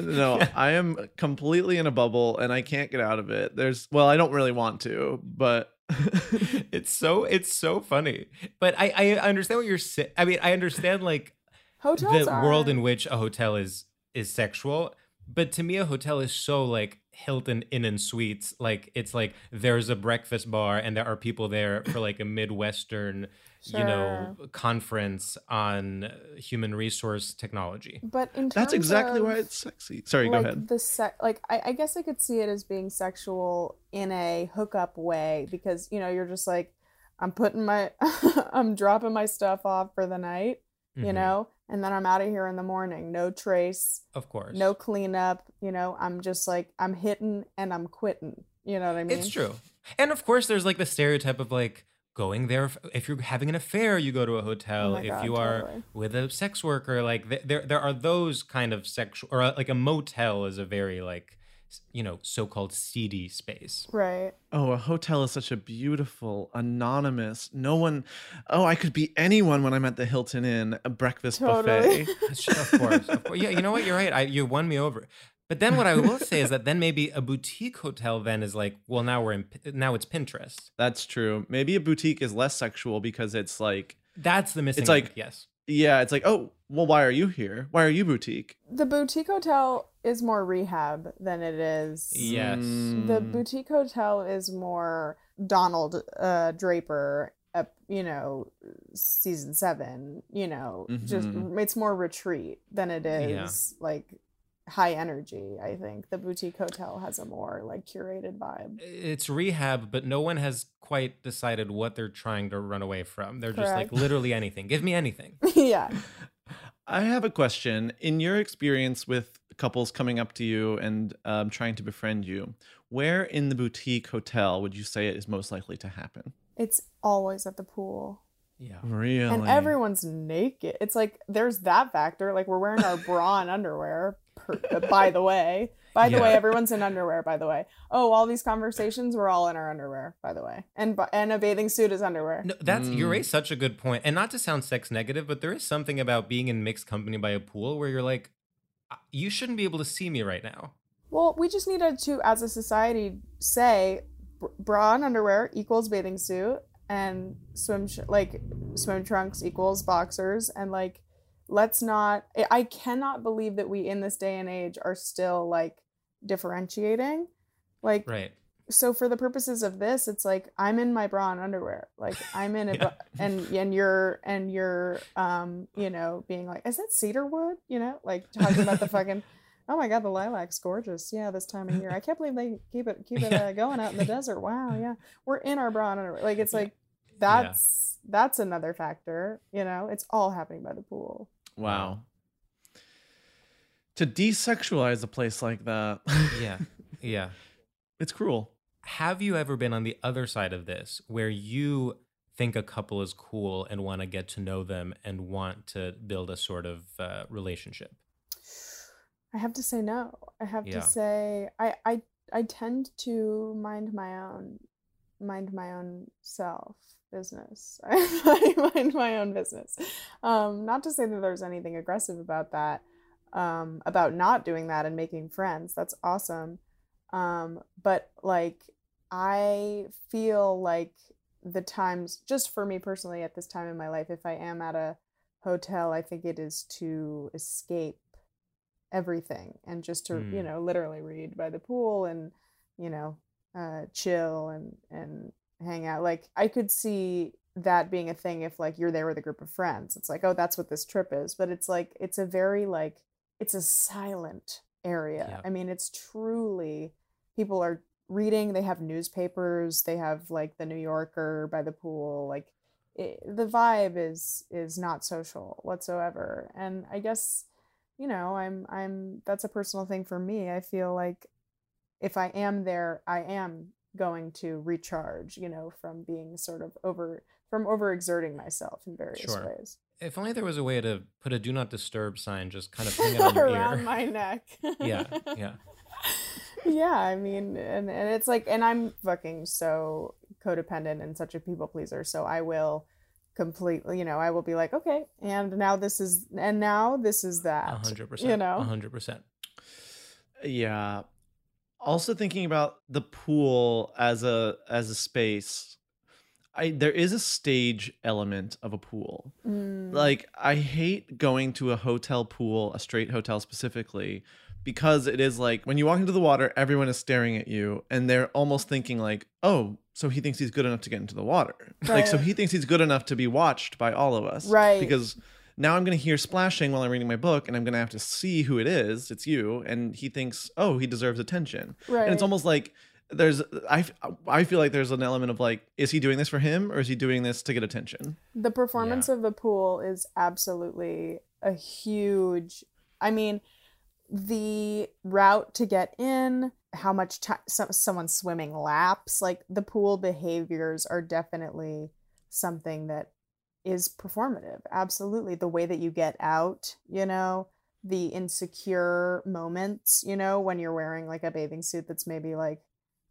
No, I am completely in a bubble and I can't get out of it. There's well, I don't really want to, but
it's so it's so funny. But I I understand what you're saying. I mean, I understand like
Hotels
the
are
world in which a hotel is is sexual but to me a hotel is so like hilton inn and suites like it's like there's a breakfast bar and there are people there for like a midwestern you know conference on uh, human resource technology
But in
that's exactly
of,
why it's sexy. Sorry,
like
go ahead.
the se- like I, I guess I could see it as being sexual in a hookup way because you know you're just like I'm putting my I'm dropping my stuff off for the night, you
Mhm.
know, and then I'm out of here in the morning. No trace,
of course
no cleanup, you know. I'm just like I'm hitting and I'm quitting. You know what I mean?
it's true and of course there's like the stereotype of like going there if, you're having an affair you go to a hotel
Oh
if
God,
you are
totally.
with a sex worker like th- there there are those kind of sexual or uh, like a motel is a very like you know so-called seedy space
Right.
Oh, a hotel is such a beautiful, anonymous. No one. Oh, I could be anyone when I'm at the Hilton Inn, a breakfast
Totally.
buffet.
It's of course, of course. Yeah, you know what? You're right. I, you won me over. But then what I will say is that then maybe a boutique hotel then is like, well, now we're in, now it's Pinterest.
That's true. Maybe a boutique is less sexual because it's like,
That's the missing.
It's
link,
like-
yes,
yeah, it's like, oh, well, why are you here? Why are you boutique?
The boutique hotel is more rehab than it is.
yes.
The
Mm.
boutique hotel is more Donald uh, Draper, uh, you know, season seven. You know, just
Mhm.
it's more retreat than it is Yeah. like high energy. I think the boutique hotel has a more like curated vibe.
It's rehab, but no one has quite decided what they're trying to run away from. They're just like literally anything. Give me anything.
yeah.
I have a question. In your experience with couples coming up to you and um, trying to befriend you, where in the boutique hotel would you say it is most likely to happen?
It's always at the pool.
Yeah.
Really?
And everyone's naked. It's like there's that factor. Like we're wearing our bra and underwear. Per, by the way, by the
Yeah.
way, everyone's in underwear. By the way, oh, all these conversations we're all in our underwear. By the way, and and a bathing suit is underwear.
No, that's you
Mm.
raise such a good point, and not to sound sex negative, but there is something about being in mixed company by a pool where you're like, "Uh, you shouldn't be able to see me right now.
Well, we just needed to, as a society, say bra and underwear equals bathing suit, and swim sh- like swim trunks equals boxers, and like let's not. I- I cannot believe that we in this day and age are still like differentiating. Like
Right.
So for the purposes of this, it's like I'm in my bra and underwear. Like I'm in it,
Yeah.
and and you're and you're um you know being like, is that cedarwood? You know, like talking about the fucking. Oh my god, the lilac's gorgeous. Yeah, this time of year. I can't believe they keep it keep it uh, going out in the desert. Wow, yeah. We're in our bra and underwear. Like it's like
Yeah.
that's that's another factor, you know. It's all happening by the pool.
Wow. To desexualize a place like that,
Yeah. Yeah.
it's cruel.
Have you ever been on the other side of this where you think a couple is cool and want to get to know them and want to build a sort of uh, relationship?
I have to say no. I have
Yeah.
to say I I I tend to mind my own mind my own self business. I mind my own business. Um not to say that there's anything aggressive about that. Um about not doing that and making friends. That's awesome. Um but like I feel like the times just for me personally at this time in my life if I am at a hotel, I think it is to escape everything and just to you
Mm.
know literally read by the pool and you know uh chill and and hang out like i could see that being a thing if like you're there with a group of friends it's like oh that's what this trip is but it's like it's a very like it's a silent area
Yeah.
i mean it's truly people are reading they have newspapers they have like the new yorker by the pool like it, the vibe is is not social whatsoever and i guess you know i'm i'm that's a personal thing for me i feel like if i am there i am going to recharge, you know, from being sort of over from overexerting myself in various
Sure.
ways.
If only there was a way to put a do not disturb sign just kind of hang it on your
Around
ear.
my neck.
yeah, yeah.
Yeah, I mean, and, and it's like, and I'm fucking so codependent and such a people pleaser. So I will completely, you know, I will be like, okay, and now this is, and now this is
A
that.
hundred percent.
You know?
A hundred percent.
Yeah. Also thinking about the pool as a as a space. I there is a stage element of a pool.
Mm,
Like I hate going to a hotel pool, a straight hotel specifically, because it is like when you walk into the water, everyone is staring at you and they're almost thinking like, "Oh, so he thinks he's good enough to get into the water." Like so he thinks he's good enough to be watched by all of us.
Right.
Because now I'm going to hear splashing while I'm reading my book and I'm going to have to see who it is. It's you and he thinks, "Oh, he deserves attention."
right.
And it's almost like there's I I feel like there's an element of like is he doing this for him or is he doing this to get attention?
the performance of the pool is absolutely a huge i mean the route to get in how much time so, someone swimming laps like the pool behaviors are definitely something that is performative absolutely. The way that you get out you know the insecure moments you know when you're wearing like a bathing suit that's maybe like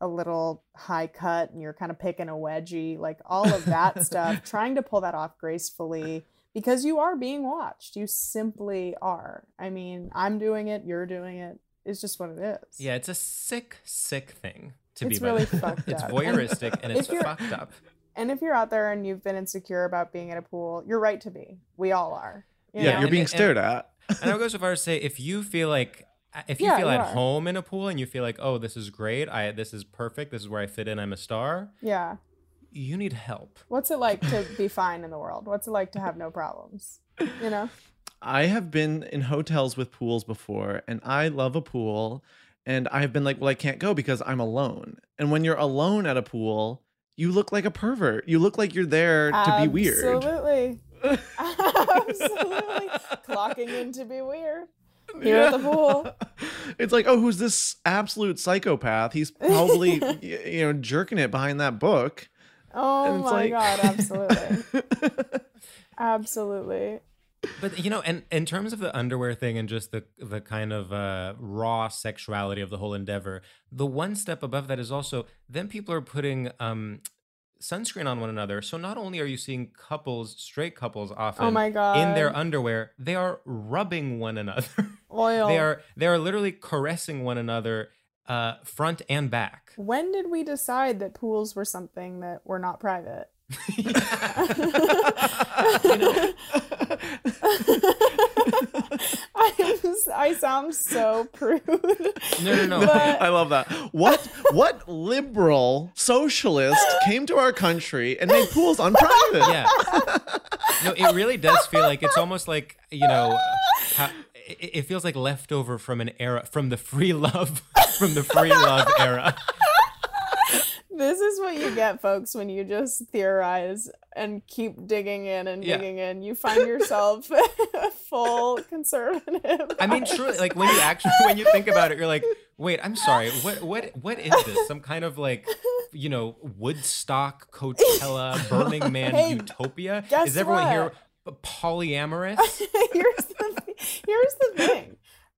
a little high cut and you're kind of picking a wedgie, like all of that stuff, trying to pull that off gracefully because you are being watched. You simply are. I mean, I'm doing it, you're doing it. It's just what it is.
Yeah, it's a sick, sick thing to
It's
be.
really
the way.
fucked
It's voyeuristic and
If
it's fucked up.
And if you're out there and you've been insecure about being at a pool, you're right to be. We all are. you
Yeah,
know?
you're being
and-
stared at.
And I would go so far as to say, if you feel like, if you
Yeah,
feel
you
at
are.
home in a pool and you feel like, oh, this is great, I this is perfect, this is where I fit in, I'm a star,
yeah.
You need help.
What's it like to be fine in the world? What's it like to have no problems? You know?
I have been in hotels with pools before and I love a pool and I've been like, well, I can't go because I'm alone. And when you're alone at a pool, you look like a pervert. You look like you're there to be weird.
Absolutely. Absolutely. Clocking in to be weird. Here at the pool.
It's like, oh, who's this absolute psychopath? He's probably you know jerking it behind that book.
Oh
And it's
my
like-
god, absolutely. absolutely.
But you know, and in terms of the underwear thing and just the the kind of uh, raw sexuality of the whole endeavor, the one step above that is also then people are putting um, sunscreen on one another. So not only are you seeing couples, straight couples, often
Oh my god.
in their underwear, they are rubbing one another.
oil.
they are they are literally caressing one another, uh, front and back.
When did we decide that pools were something that were not private? I, am, s- I sound so prude.
No, no, no.
But-
I love that. What what liberal socialist came to our country and made pools on private?
yeah. No, it really does feel like it's almost like you know, how, it, it feels like leftover from an era from the free love from the free love era.
This is what you get, folks, when you just theorize and keep digging in and
Yeah.
digging in. You find yourself a full conservative.
I mean, truly, like when you actually when you think about it, you're like, wait, I'm sorry, what what what is this? Some kind of like, you know, Woodstock, Coachella, Burning Man
Hey,
utopia? Is everyone here
what?
Polyamorous?
here's the here's the thing.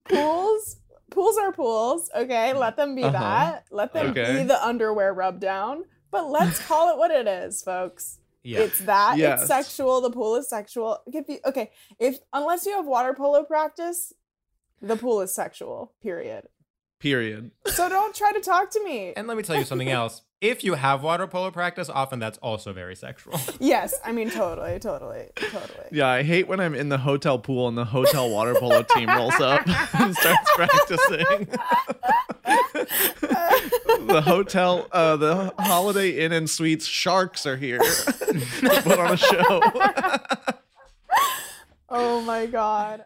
Pools pools are pools, okay? Let them be
Uh-huh.
that. Let them
Okay.
be the underwear rub down. But let's call it what it is, folks.
Yeah.
It's that.
Yes.
It's sexual. The pool is sexual. If you okay, if unless you have water polo practice, the pool is sexual. Period.
Period.
So don't try to talk to me.
And let me tell you something else. If you have water polo practice, often that's also very sexual.
Yes, I mean totally, totally, totally.
Yeah, I hate when I'm in the hotel pool and the hotel water polo team rolls up and starts practicing. the hotel, uh, the Holiday Inn and Suites sharks are here to put on a show.
Oh my god.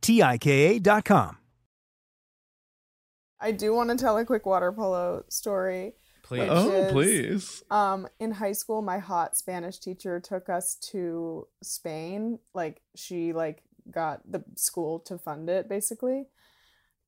T I K A dot com.
I do want to tell a quick water polo story.
Please.
Oh,
is,
please.
Um, in high school, my hot Spanish teacher took us to Spain. Like she like got the school to fund it basically.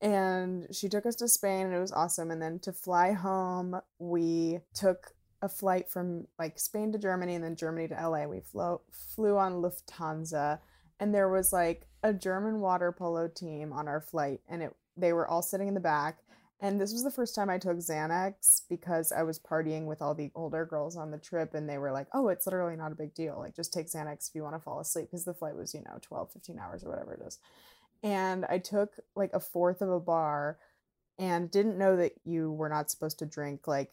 And she took us to Spain and it was awesome. And then to fly home, we took a flight from like Spain to Germany and then Germany to LA. We flew flew on Lufthansa and there was like a German water polo team on our flight and it they were all sitting in the back and this was the first time I took Xanax because I was partying with all the older girls on the trip and they were like, "Oh, it's literally not a big deal. Like just take Xanax if you want to fall asleep because the flight was, you know, 12, 15 hours or whatever it is." And I took like a fourth of a bar and didn't know that you were not supposed to drink like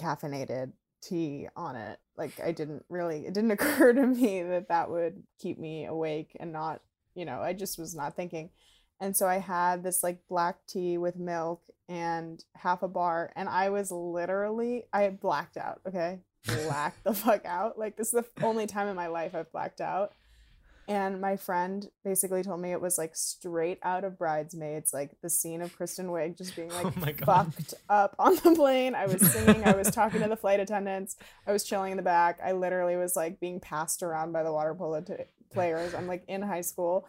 caffeinated tea on it. Like I didn't really it didn't occur to me that that would keep me awake and not, you know, I just was not thinking. And so I had this like black tea with milk and half a bar and I was literally I blacked out, okay? Blacked the fuck out. Like this is the only time in my life I've blacked out. And my friend basically told me it was like straight out of Bridesmaids, like the scene of Kristen Wiig just being like
Oh
fucked up on the plane. I was singing, I was talking to the flight attendants, I was chilling in the back. I literally was like being passed around by the water polo t- players. I'm like in high school.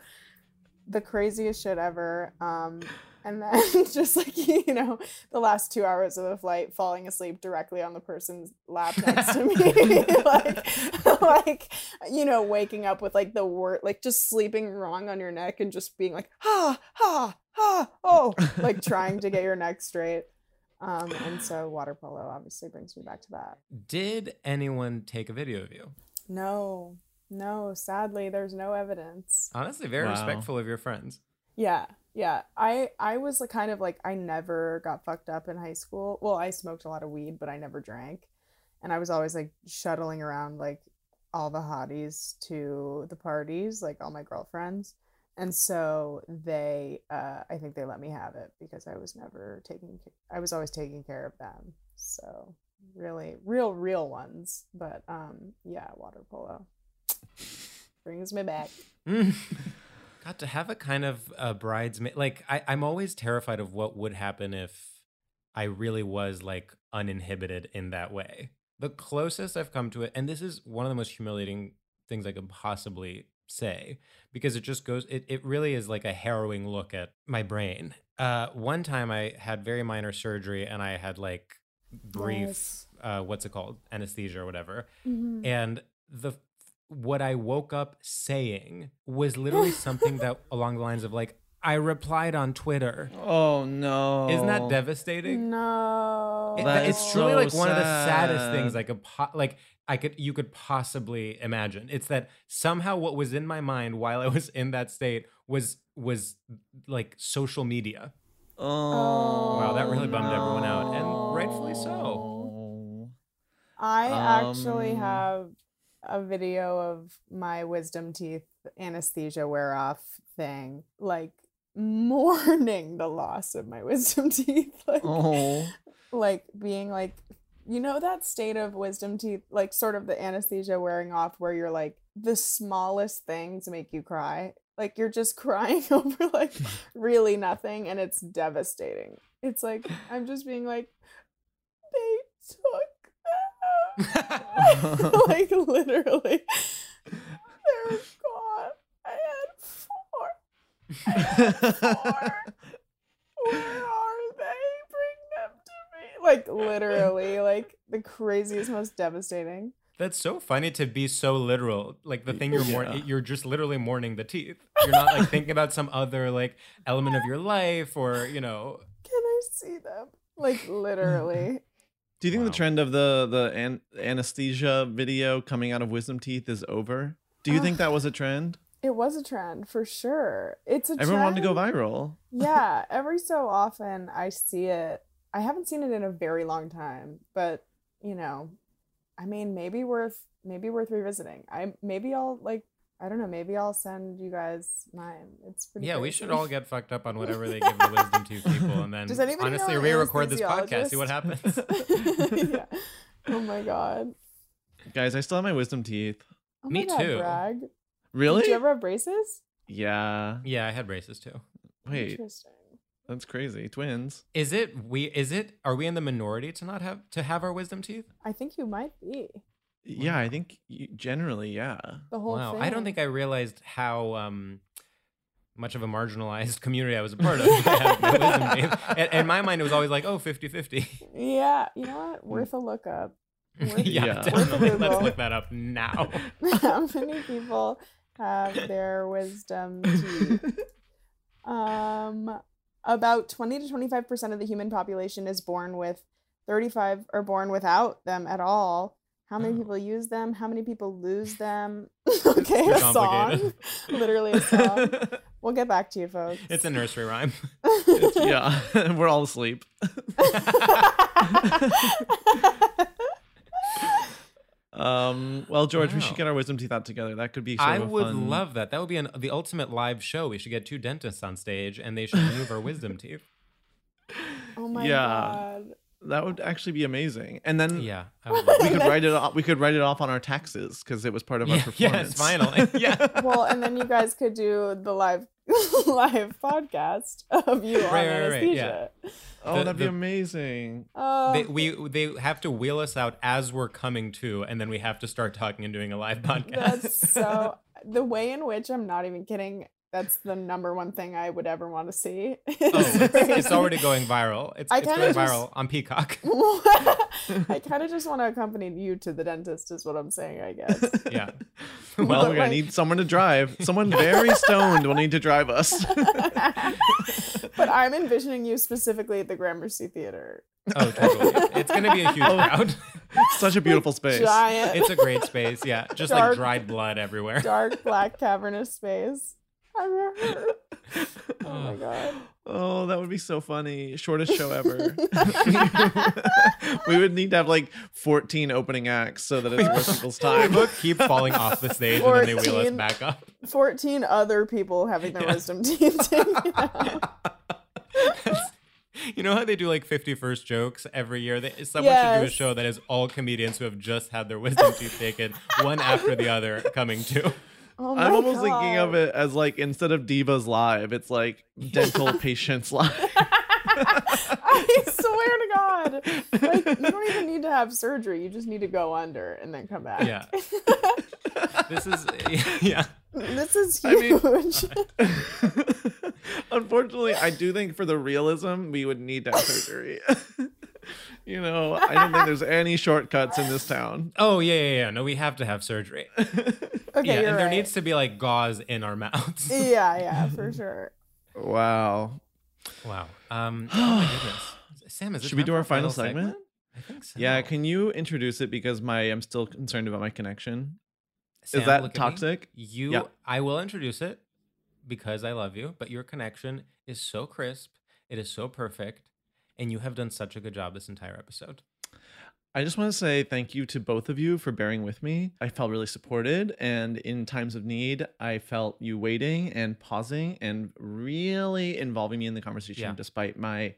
The craziest shit ever. Um, and then just like you know, the last two hours of the flight, falling asleep directly on the person's lap next to me, like, like you know, waking up with like the word, like just sleeping wrong on your neck and just being like, ha, ha, ha, oh, like trying to get your neck straight. Um, and so water polo obviously brings me back to that.
Did anyone take a video of you?
No, no, sadly, there's no evidence.
Honestly, very
Wow.
respectful of your friends.
Yeah, yeah. I I was kind of like I never got fucked up in high school. Well, I smoked a lot of weed, but I never drank. And I was always like shuttling around like all the hotties to the parties, like all my girlfriends. And so they uh I think they let me have it because I was never taking I was always taking care of them. So really real real ones, but um yeah, water polo brings me back.
God, to have a kind of a bridesmaid, like I, I'm always terrified of what would happen if I really was like uninhibited in that way. The closest I've come to it, and this is one of the most humiliating things I could possibly say, because it just goes, it, it really is like a harrowing look at my brain. Uh, one time I had very minor surgery and I had like brief,
Yes.
uh, what's it called, anesthesia or whatever
Mhm.
and the what I woke up saying was literally something that along the lines of like I replied on Twitter.
Oh no!
Isn't that devastating?
No.
It-
That
it's truly
so
like one of the saddest things I could po- like I could you could possibly imagine. It's that somehow what was in my mind while I was in that state was was like social media.
Oh,
Wow, that really bummed everyone out, and rightfully so.
I actually
Um,
have a video of my wisdom teeth anesthesia wear off thing, like mourning the loss of my wisdom teeth. Like,
Oh,
like being like, you know, that state of wisdom teeth, like sort of the anesthesia wearing off where you're like, the smallest things make you cry. Like you're just crying over like really nothing and it's devastating. It's like, I'm just being like, they took. like literally, they're gone. I had four. I had four. Where are they? Bring them to me. Like literally, like the craziest, most devastating.
That's so funny to be so literal. Like the thing you're
Yeah.
mourning, you're just literally mourning the teeth. You're not like thinking about some other like element of your life or you know.
Can I see them? Like literally.
Do you think
Wow.
the trend of the the an- anesthesia video coming out of wisdom teeth is over? Do you uh, think that was a trend?
It was a trend for sure. It's a
Everyone wanted to go viral.
yeah, every so often I see it. I haven't seen it in a very long time, but you know, I mean, maybe worth maybe worth revisiting. I maybe I'll like I don't know. Maybe I'll send you guys mine. It's pretty.
Yeah, we should all get fucked up on whatever they give the wisdom to people, and then
Does anybody
honestly
know
re-record this podcast, see what happens.
yeah. Oh my god.
Guys, I still have my wisdom teeth.
Oh
Me
god,
too.
Brag.
Really?
Did you ever have braces?
yeah.
yeah, I had braces too.
Wait,
Interesting.
that's crazy. Twins.
Is it we? Is it? Are we in the minority to not have to have our wisdom teeth?
I think you might be
Yeah, I think y- generally, yeah.
the whole
wow,
thing.
I don't think I realized how um, much of a marginalized community I was a part of. by having my wisdom teeth. In, in my mind, it was always like, oh, 50-50.
Yeah, you know what? Worth a look up. Worth-
yeah,
Yeah.
definitely.
Worth
Let's look that up now.
How many people have their wisdom teeth? Um, about 20 to 25% of the human population is born with 35 or born without them at all. How many
Oh.
people use them? How many people lose them? okay, a song. Literally a song. We'll get back to you, folks.
It's a nursery rhyme.
yeah, we're all asleep. Um, well, George, we should get our wisdom teeth out together. That could be. Sort
I
of a
would
fun-
love that. That would be an, the ultimate live show. We should get two dentists on stage, and they should remove our wisdom teeth.
oh my
Yeah.
god.
That would actually be amazing. And then
Yeah, I would love
we could write it. Off, we could write it off on our taxes because it was part of our
Yeah,
performance.
yes, finally. Yeah.
Well, and then you guys could do the live live podcast of you on
Right, right, right,
anesthesia.
oh,
The-
that'd be amazing.
Oh,
They, we they have to wheel us out as we're coming to, and then we have to start talking and doing a live podcast.
that's so the way in which I'm not even kidding. That's the number one thing I would ever want to see.
oh, it's, it's already going viral. It's, it's going
just-
viral on Peacock.
I kind of just want to accompany you to the dentist, is what I'm saying. I guess.
Yeah.
Well,
But,
we're gonna need someone to drive. Someone very stoned will need to drive us.
but I'm envisioning you specifically at the Gramercy Theater.
Oh, totally. It's going to be a huge oh. crowd.
Such a beautiful space.
Giant,
It's a great space. Yeah, just like dried blood everywhere.
dark, black, cavernous space. I'm hurt. Oh my god.
Oh, that would be so funny. Shortest show ever. we would need to have like 14 opening acts so that it's worth people's time.
both keep falling off the stage and then they wheel us back up.
14 other people having their
Yeah.
wisdom teeth taken.
You know how they do like 51st jokes every year? They, someone should do a show that is all comedians who have just had their wisdom teeth taken, one after the other, coming to.
Oh
I'm almost thinking of it as like instead of Divas Live, it's like dental patients live.
I swear to God. Like, you don't even need to have surgery. You just need to go under and then come back.
Yeah. This is, yeah.
This is
I mean-
huge.
Unfortunately, I do think for the realism, we would need to have surgery. you know, I don't think there's any shortcuts in this town.
Oh, yeah, yeah, yeah. No, we have to have surgery.
okay,
yeah,
you're
and there needs to be like gauze in our mouths.
Yeah, yeah, for sure.
Wow.
Wow. Um, oh my goodness. Sam, is
Should we do our
a
final segment?
I think so.
Yeah, can you introduce it because my I'm still concerned about my connection.
Sam,
that
look
toxic?
You,
Yeah.
I will introduce it because I love you, but your connection is so crisp, it is so perfect, and you have done such a good job this entire episode.
I just want to say thank you to both of you for bearing with me. I felt really supported, and in times of need, I felt you waiting and pausing and really involving me in the conversation
Yeah.
despite my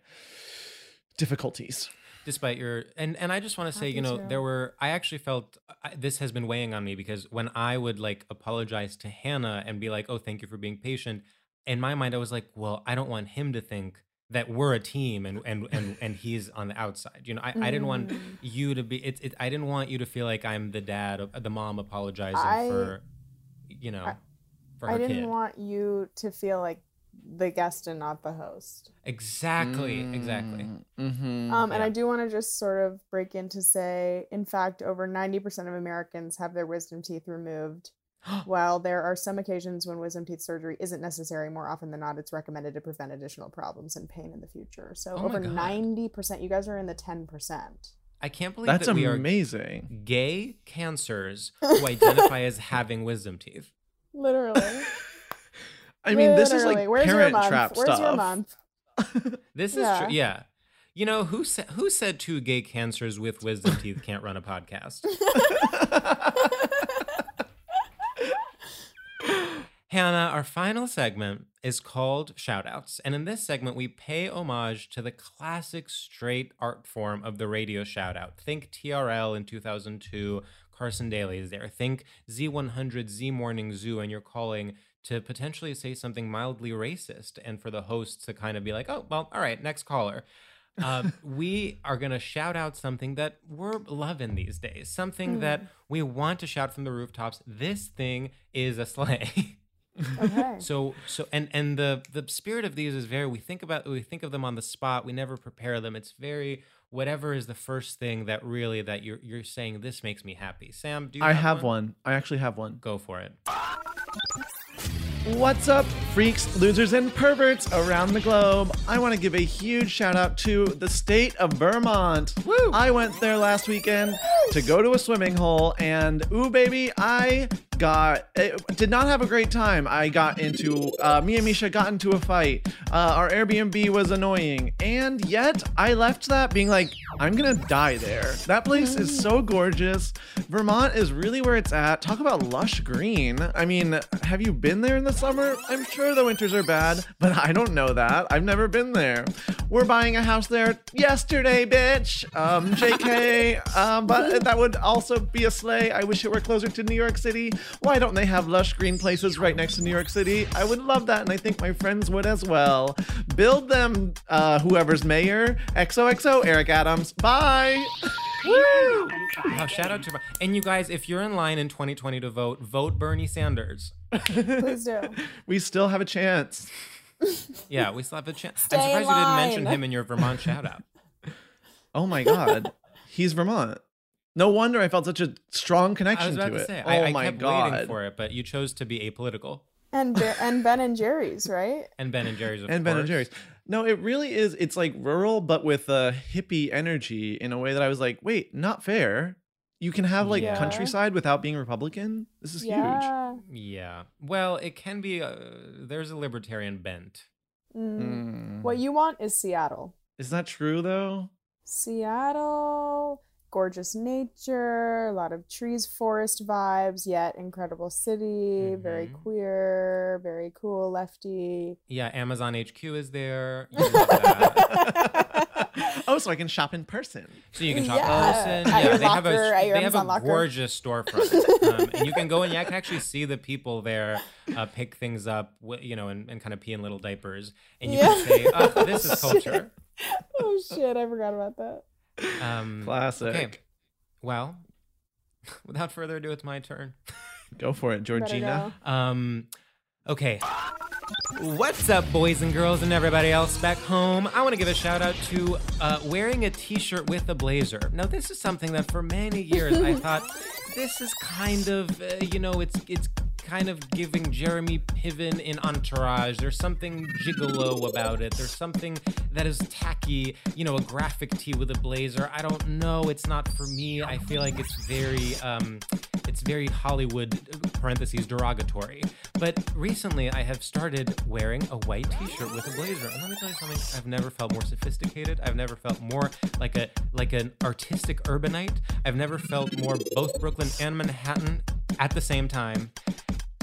difficulties.
despite your and and I just want to say,
Happy
you know,
to.
there were I actually felt I, this has been weighing on me because when I would like apologize to Hannah and be like, "Oh, thank you for being patient," in my mind I was like, "Well, I don't want him to think that we're a team and and and and he's on the outside." You know, I, I didn't want
Mm.
you to be It's it I didn't want you to feel like I'm the dad of the mom apologizing
I-
for you know,
I-
for her
I didn't
kid.
want you to feel like the guest and not the host.
exactly, exactly.
Mm-hmm.
Um, and
Yeah.
I do want to just sort of break in to say, in fact, over 90% of Americans have their wisdom teeth removed. While there are some occasions when wisdom teeth surgery isn't necessary, more often than not, it's recommended to prevent additional problems and pain in the future. So
Oh
over 90%, you guys are in the 10%.
I can't believe
That's
that we are
amazing.
gay cancers who identify as having wisdom teeth.
Literally.
I mean, this is like
Where's your
parent
month?
trap
Where's
stuff.
your month?
This is
Yeah.
true. Yeah. You know who said who said two gay cancers with wisdom teeth can't run a podcast? Hannah, our final segment is called Shoutouts. And in this segment, we pay homage to the classic straight art form of the radio shoutout. Think TRL in 2002, Carson Daly is there. Think Z100, Z Morning Zoo, and you're calling to potentially say something mildly racist and for the host to kind of be like, oh, well, all right, next caller. Uh, we are going to shout out something that we're loving these days, something that we want to shout from the rooftops. This thing is a slay.
Okay.
So so and and the the spirit of these is very we think about we think of them on the spot. We never prepare them. It's very whatever is the first thing that really that you're you're saying this makes me happy. Sam, do you
I
have,
have one. I actually have one.
Go for it.
What's up, freaks, losers, and perverts around the globe? I want to give a huge shout out to the state of Vermont. Woo! I went there last weekend to go to a swimming hole, and ooh, baby, I got it, did not have a great time. I got into uh, me and Misha got into a fight. Uh, our Airbnb was annoying, and yet I left that being like, I'm gonna die there. That place is so gorgeous. Vermont is really where it's at. Talk about lush green. I mean, have you been there in the summer? I'm sure the winters are bad, but I don't know that. I've never been there. We're buying a house there yesterday, bitch. Um, JK. um, but that would also be a slay. I wish it were closer to New York City. Why don't they have lush green places right next to New York City? I would love that, and I think my friends would as well. Build them, uh, whoever's mayor. XOXO, Eric Adams. Bye.
Wow, shout out to and you guys, if you're in line in 2020 to vote, vote Bernie Sanders.
Please do.
We still have a chance.
Yeah, we still have a chance.
Stay
I'm
in
surprised you didn't mention him in your Vermont shout out.
Oh my God. He's Vermont. No wonder I felt such a strong
I
connection
was about
to
to
it.
say,
oh
I, I
my
kept
God.
waiting for it, but you chose to be apolitical.
And Be- and Ben and Jerry's, right?
And Ben and Jerry's, of
and Ben and. Jerry's. No, it really is. It's like rural, but with a hippie energy in a way that I was like, wait, not fair. You can have like
Yeah.
countryside without being Republican. This is huge.
yeah.
Yeah. Well, it can be. Uh, there's a libertarian bent.
Mm.
Mm.
What you want is Seattle.
Is that true though?
Seattle, gorgeous nature, a lot of trees, forest vibes, yet incredible city, very
Mhm.
queer, very cool, lefty.
Yeah, Amazon HQ is there. You love that.
oh, so I can shop in person.
So you can shop
Yeah.
person.
At
Yeah,
your
they have a
at your
they have a
locker.
gorgeous storefront, um, and you can go and you can actually see the people there uh, pick things up, you know, and, and kind of pee in little diapers, and you
Yeah.
can say, oh, "This is culture."
oh shit, I forgot about that.
Um,
Classic.
Okay. Well, without further ado, it's my turn.
Go for it, Georgina.
Um, okay. What's up, boys and girls, and everybody else back home? I want to give a shout out to uh, wearing a t shirt with a blazer. Now, this is something that for many years I thought this is kind of, uh, you know, it's, it's kind of giving Jeremy Piven in Entourage. There's something gigolo about it. There's something that is tacky, you know, a graphic tee with a blazer. I don't know. It's not for me. I feel like it's very, um, it's very Hollywood parentheses derogatory. But recently, I have started wearing a white T-shirt with a blazer, and let me tell you something. I've never felt more sophisticated. I've never felt more like a like an artistic urbanite. I've never felt more both Brooklyn and Manhattan at the same time.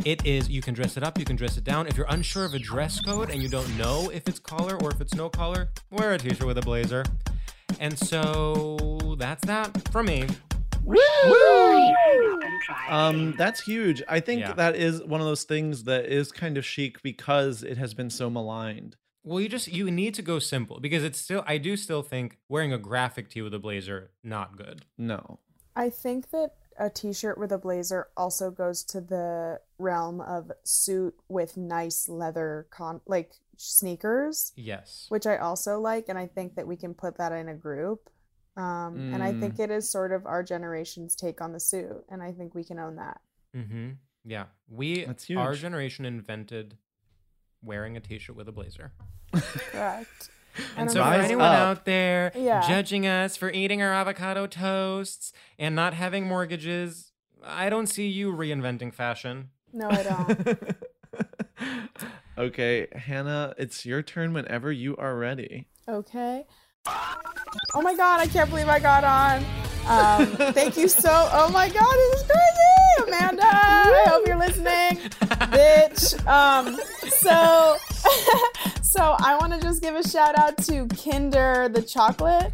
It is, you can dress it up, you can dress it down. If you're unsure of a dress code and you don't know if it's collar or if it's no collar, wear a t shirt with a blazer. And so that's that from me.
Um, that's huge. I think
Yeah.
that is one of those things that is kind of chic because it has been so maligned.
Well, you just, you need to go simple because it's still, I do still think wearing a graphic tee with a blazer, not good.
No.
I think that a t-shirt with a blazer also goes to the realm of suit with nice leather con like sneakers,
Yes.
which I also like and I think that we can put that in a group. Um, and I
Mm.
think it is sort of our generation's take on the suit and I think we can own that.
Mm-hmm. Yeah. We,
That's
our generation invented wearing a t shirt with a blazer.
Correct.
And
And
so, for anyone
up.
out there
Yeah.
judging us for eating our avocado toasts and not having mortgages, I don't see you reinventing fashion.
No, I don't.
okay, Hannah, it's your turn whenever you are ready.
Okay. Oh my god, I can't believe I got on. Um, thank you so. Oh my god, this is crazy, Amanda. I hope you're listening, bitch. Um, so, so I want to just give a shout out to Kinder the chocolate,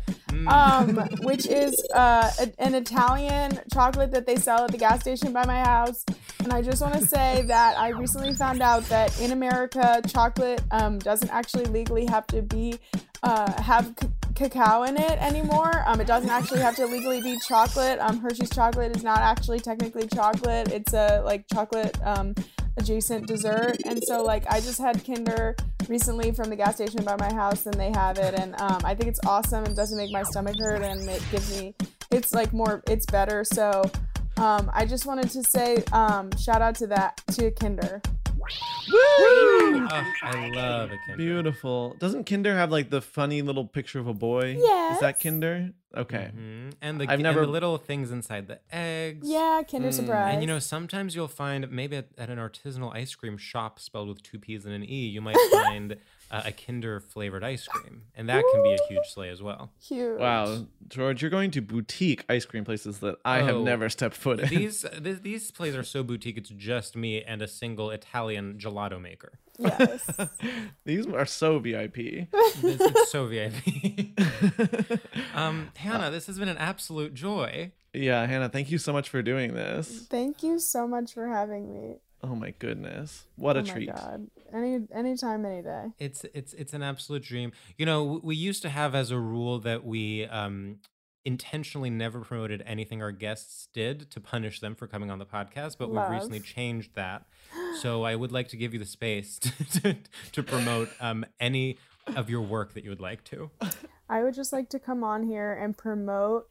um, which is uh, a- an Italian chocolate that they sell at the gas station by my house. And I just want to say that I recently found out that in America, chocolate um, doesn't actually legally have to be uh, have cacao in it anymore. Um, it doesn't actually have to legally be chocolate. Um, Hershey's chocolate is not actually technically chocolate. It's a like chocolate um, adjacent dessert. And so like I just had Kinder recently from the gas station by my house, and they have it, and um, I think it's awesome. It doesn't make my stomach hurt, and it gives me it's like more it's better. So. Um, I just wanted to say um, shout out to that to Kinder.
Oh, I love a Kinder.
Beautiful. Doesn't Kinder have like the funny little picture of a boy? Yeah.
Is
that Kinder? Okay.
Mhm. And the
I've
and
never-
the little things inside the eggs.
Yeah, Kinder Surprise.
And you know, sometimes you'll find maybe at, at an artisanal ice cream shop spelled with two P's and an E, you might find uh, a Kinder flavored ice cream, and that can be a huge slay as well.
huge.
Wow, George, you're going to boutique ice cream places that I have
Oh,
never stepped foot in.
These th- these places are so boutique. It's just me and a single Italian gelato maker.
Yes.
These are so VIP.
It's, it's so VIP. um, Hannah, this has been an absolute joy.
yeah, Hannah, thank you so much for doing this.
Thank you so much for having me.
Oh my goodness. What a
oh
treat.
god. Any anytime, any day.
It's it's it's an absolute dream. You know, we used to have as a rule that we um intentionally never promoted anything our guests did to punish them for coming on the podcast, but we've recently changed that. So I would like to give you the space to, to, to promote um any of your work that you would like to.
I would just like to come on here and promote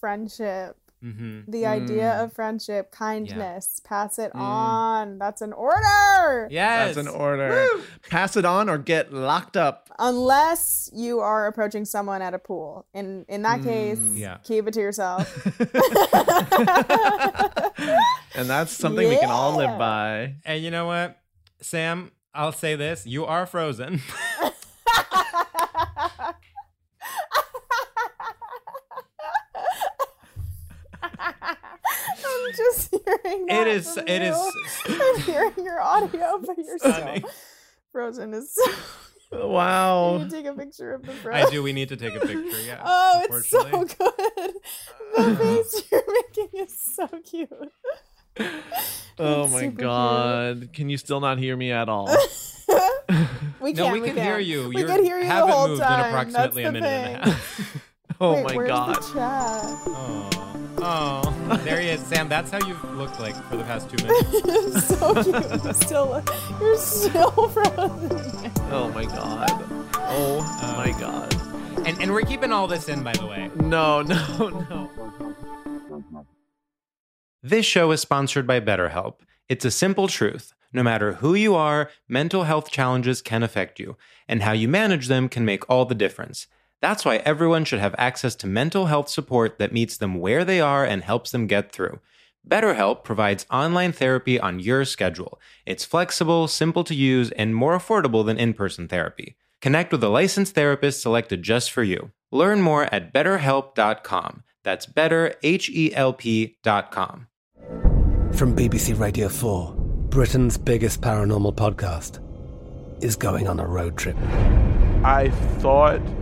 friendship.
Hmm
The idea of friendship, kindness. Pass
Mm.
it on. That's an order.
Yes.
That's an order. Pass it on or get locked up.
Unless you are approaching someone at a pool. In in that case,
Mm.
Yeah.
keep it to yourself.
And that's something we can all live by.
And you know what, Sam? I'll say this: you are frozen.
just hearing that
It is- it is
you. I'm hearing your audio, but you're
Stunning.
still frozen. Is so.
Wow.
Can You take a picture of the frozen.
I do. We need to take a picture. Yeah.
Oh, it's so good. The face you're making is so cute.
Oh
It's
my
super cute.
god. Can you still not hear me at all?
We can.
No,
can.
we can hear you.
We
You
can hear you
haven't
the whole
moved
time.
in approximately a
That's
minute and a
thing.
half.
Oh
Wait,
my god.
The chat?
Oh, there he is, Sam. That's how you've looked like for the past two minutes.
so cute. You're still, you're still frozen.
Oh my god. Oh
Um,
my god.
And and we're keeping all this in, by the way.
No, no, no.
This show is sponsored by BetterHelp. It's a simple truth. No matter who you are, mental health challenges can affect you, and how you manage them can make all the difference. That's why everyone should have access to mental health support that meets them where they are and helps them get through. BetterHelp provides online therapy on your schedule. It's flexible, simple to use, and more affordable than in person therapy. Connect with a licensed therapist selected just for you. Learn more at betterhelp.com. That's betterhelp.com.
From BBC Radio 4, Britain's biggest paranormal podcast is going on a road trip.
I thought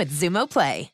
with Xumo Play.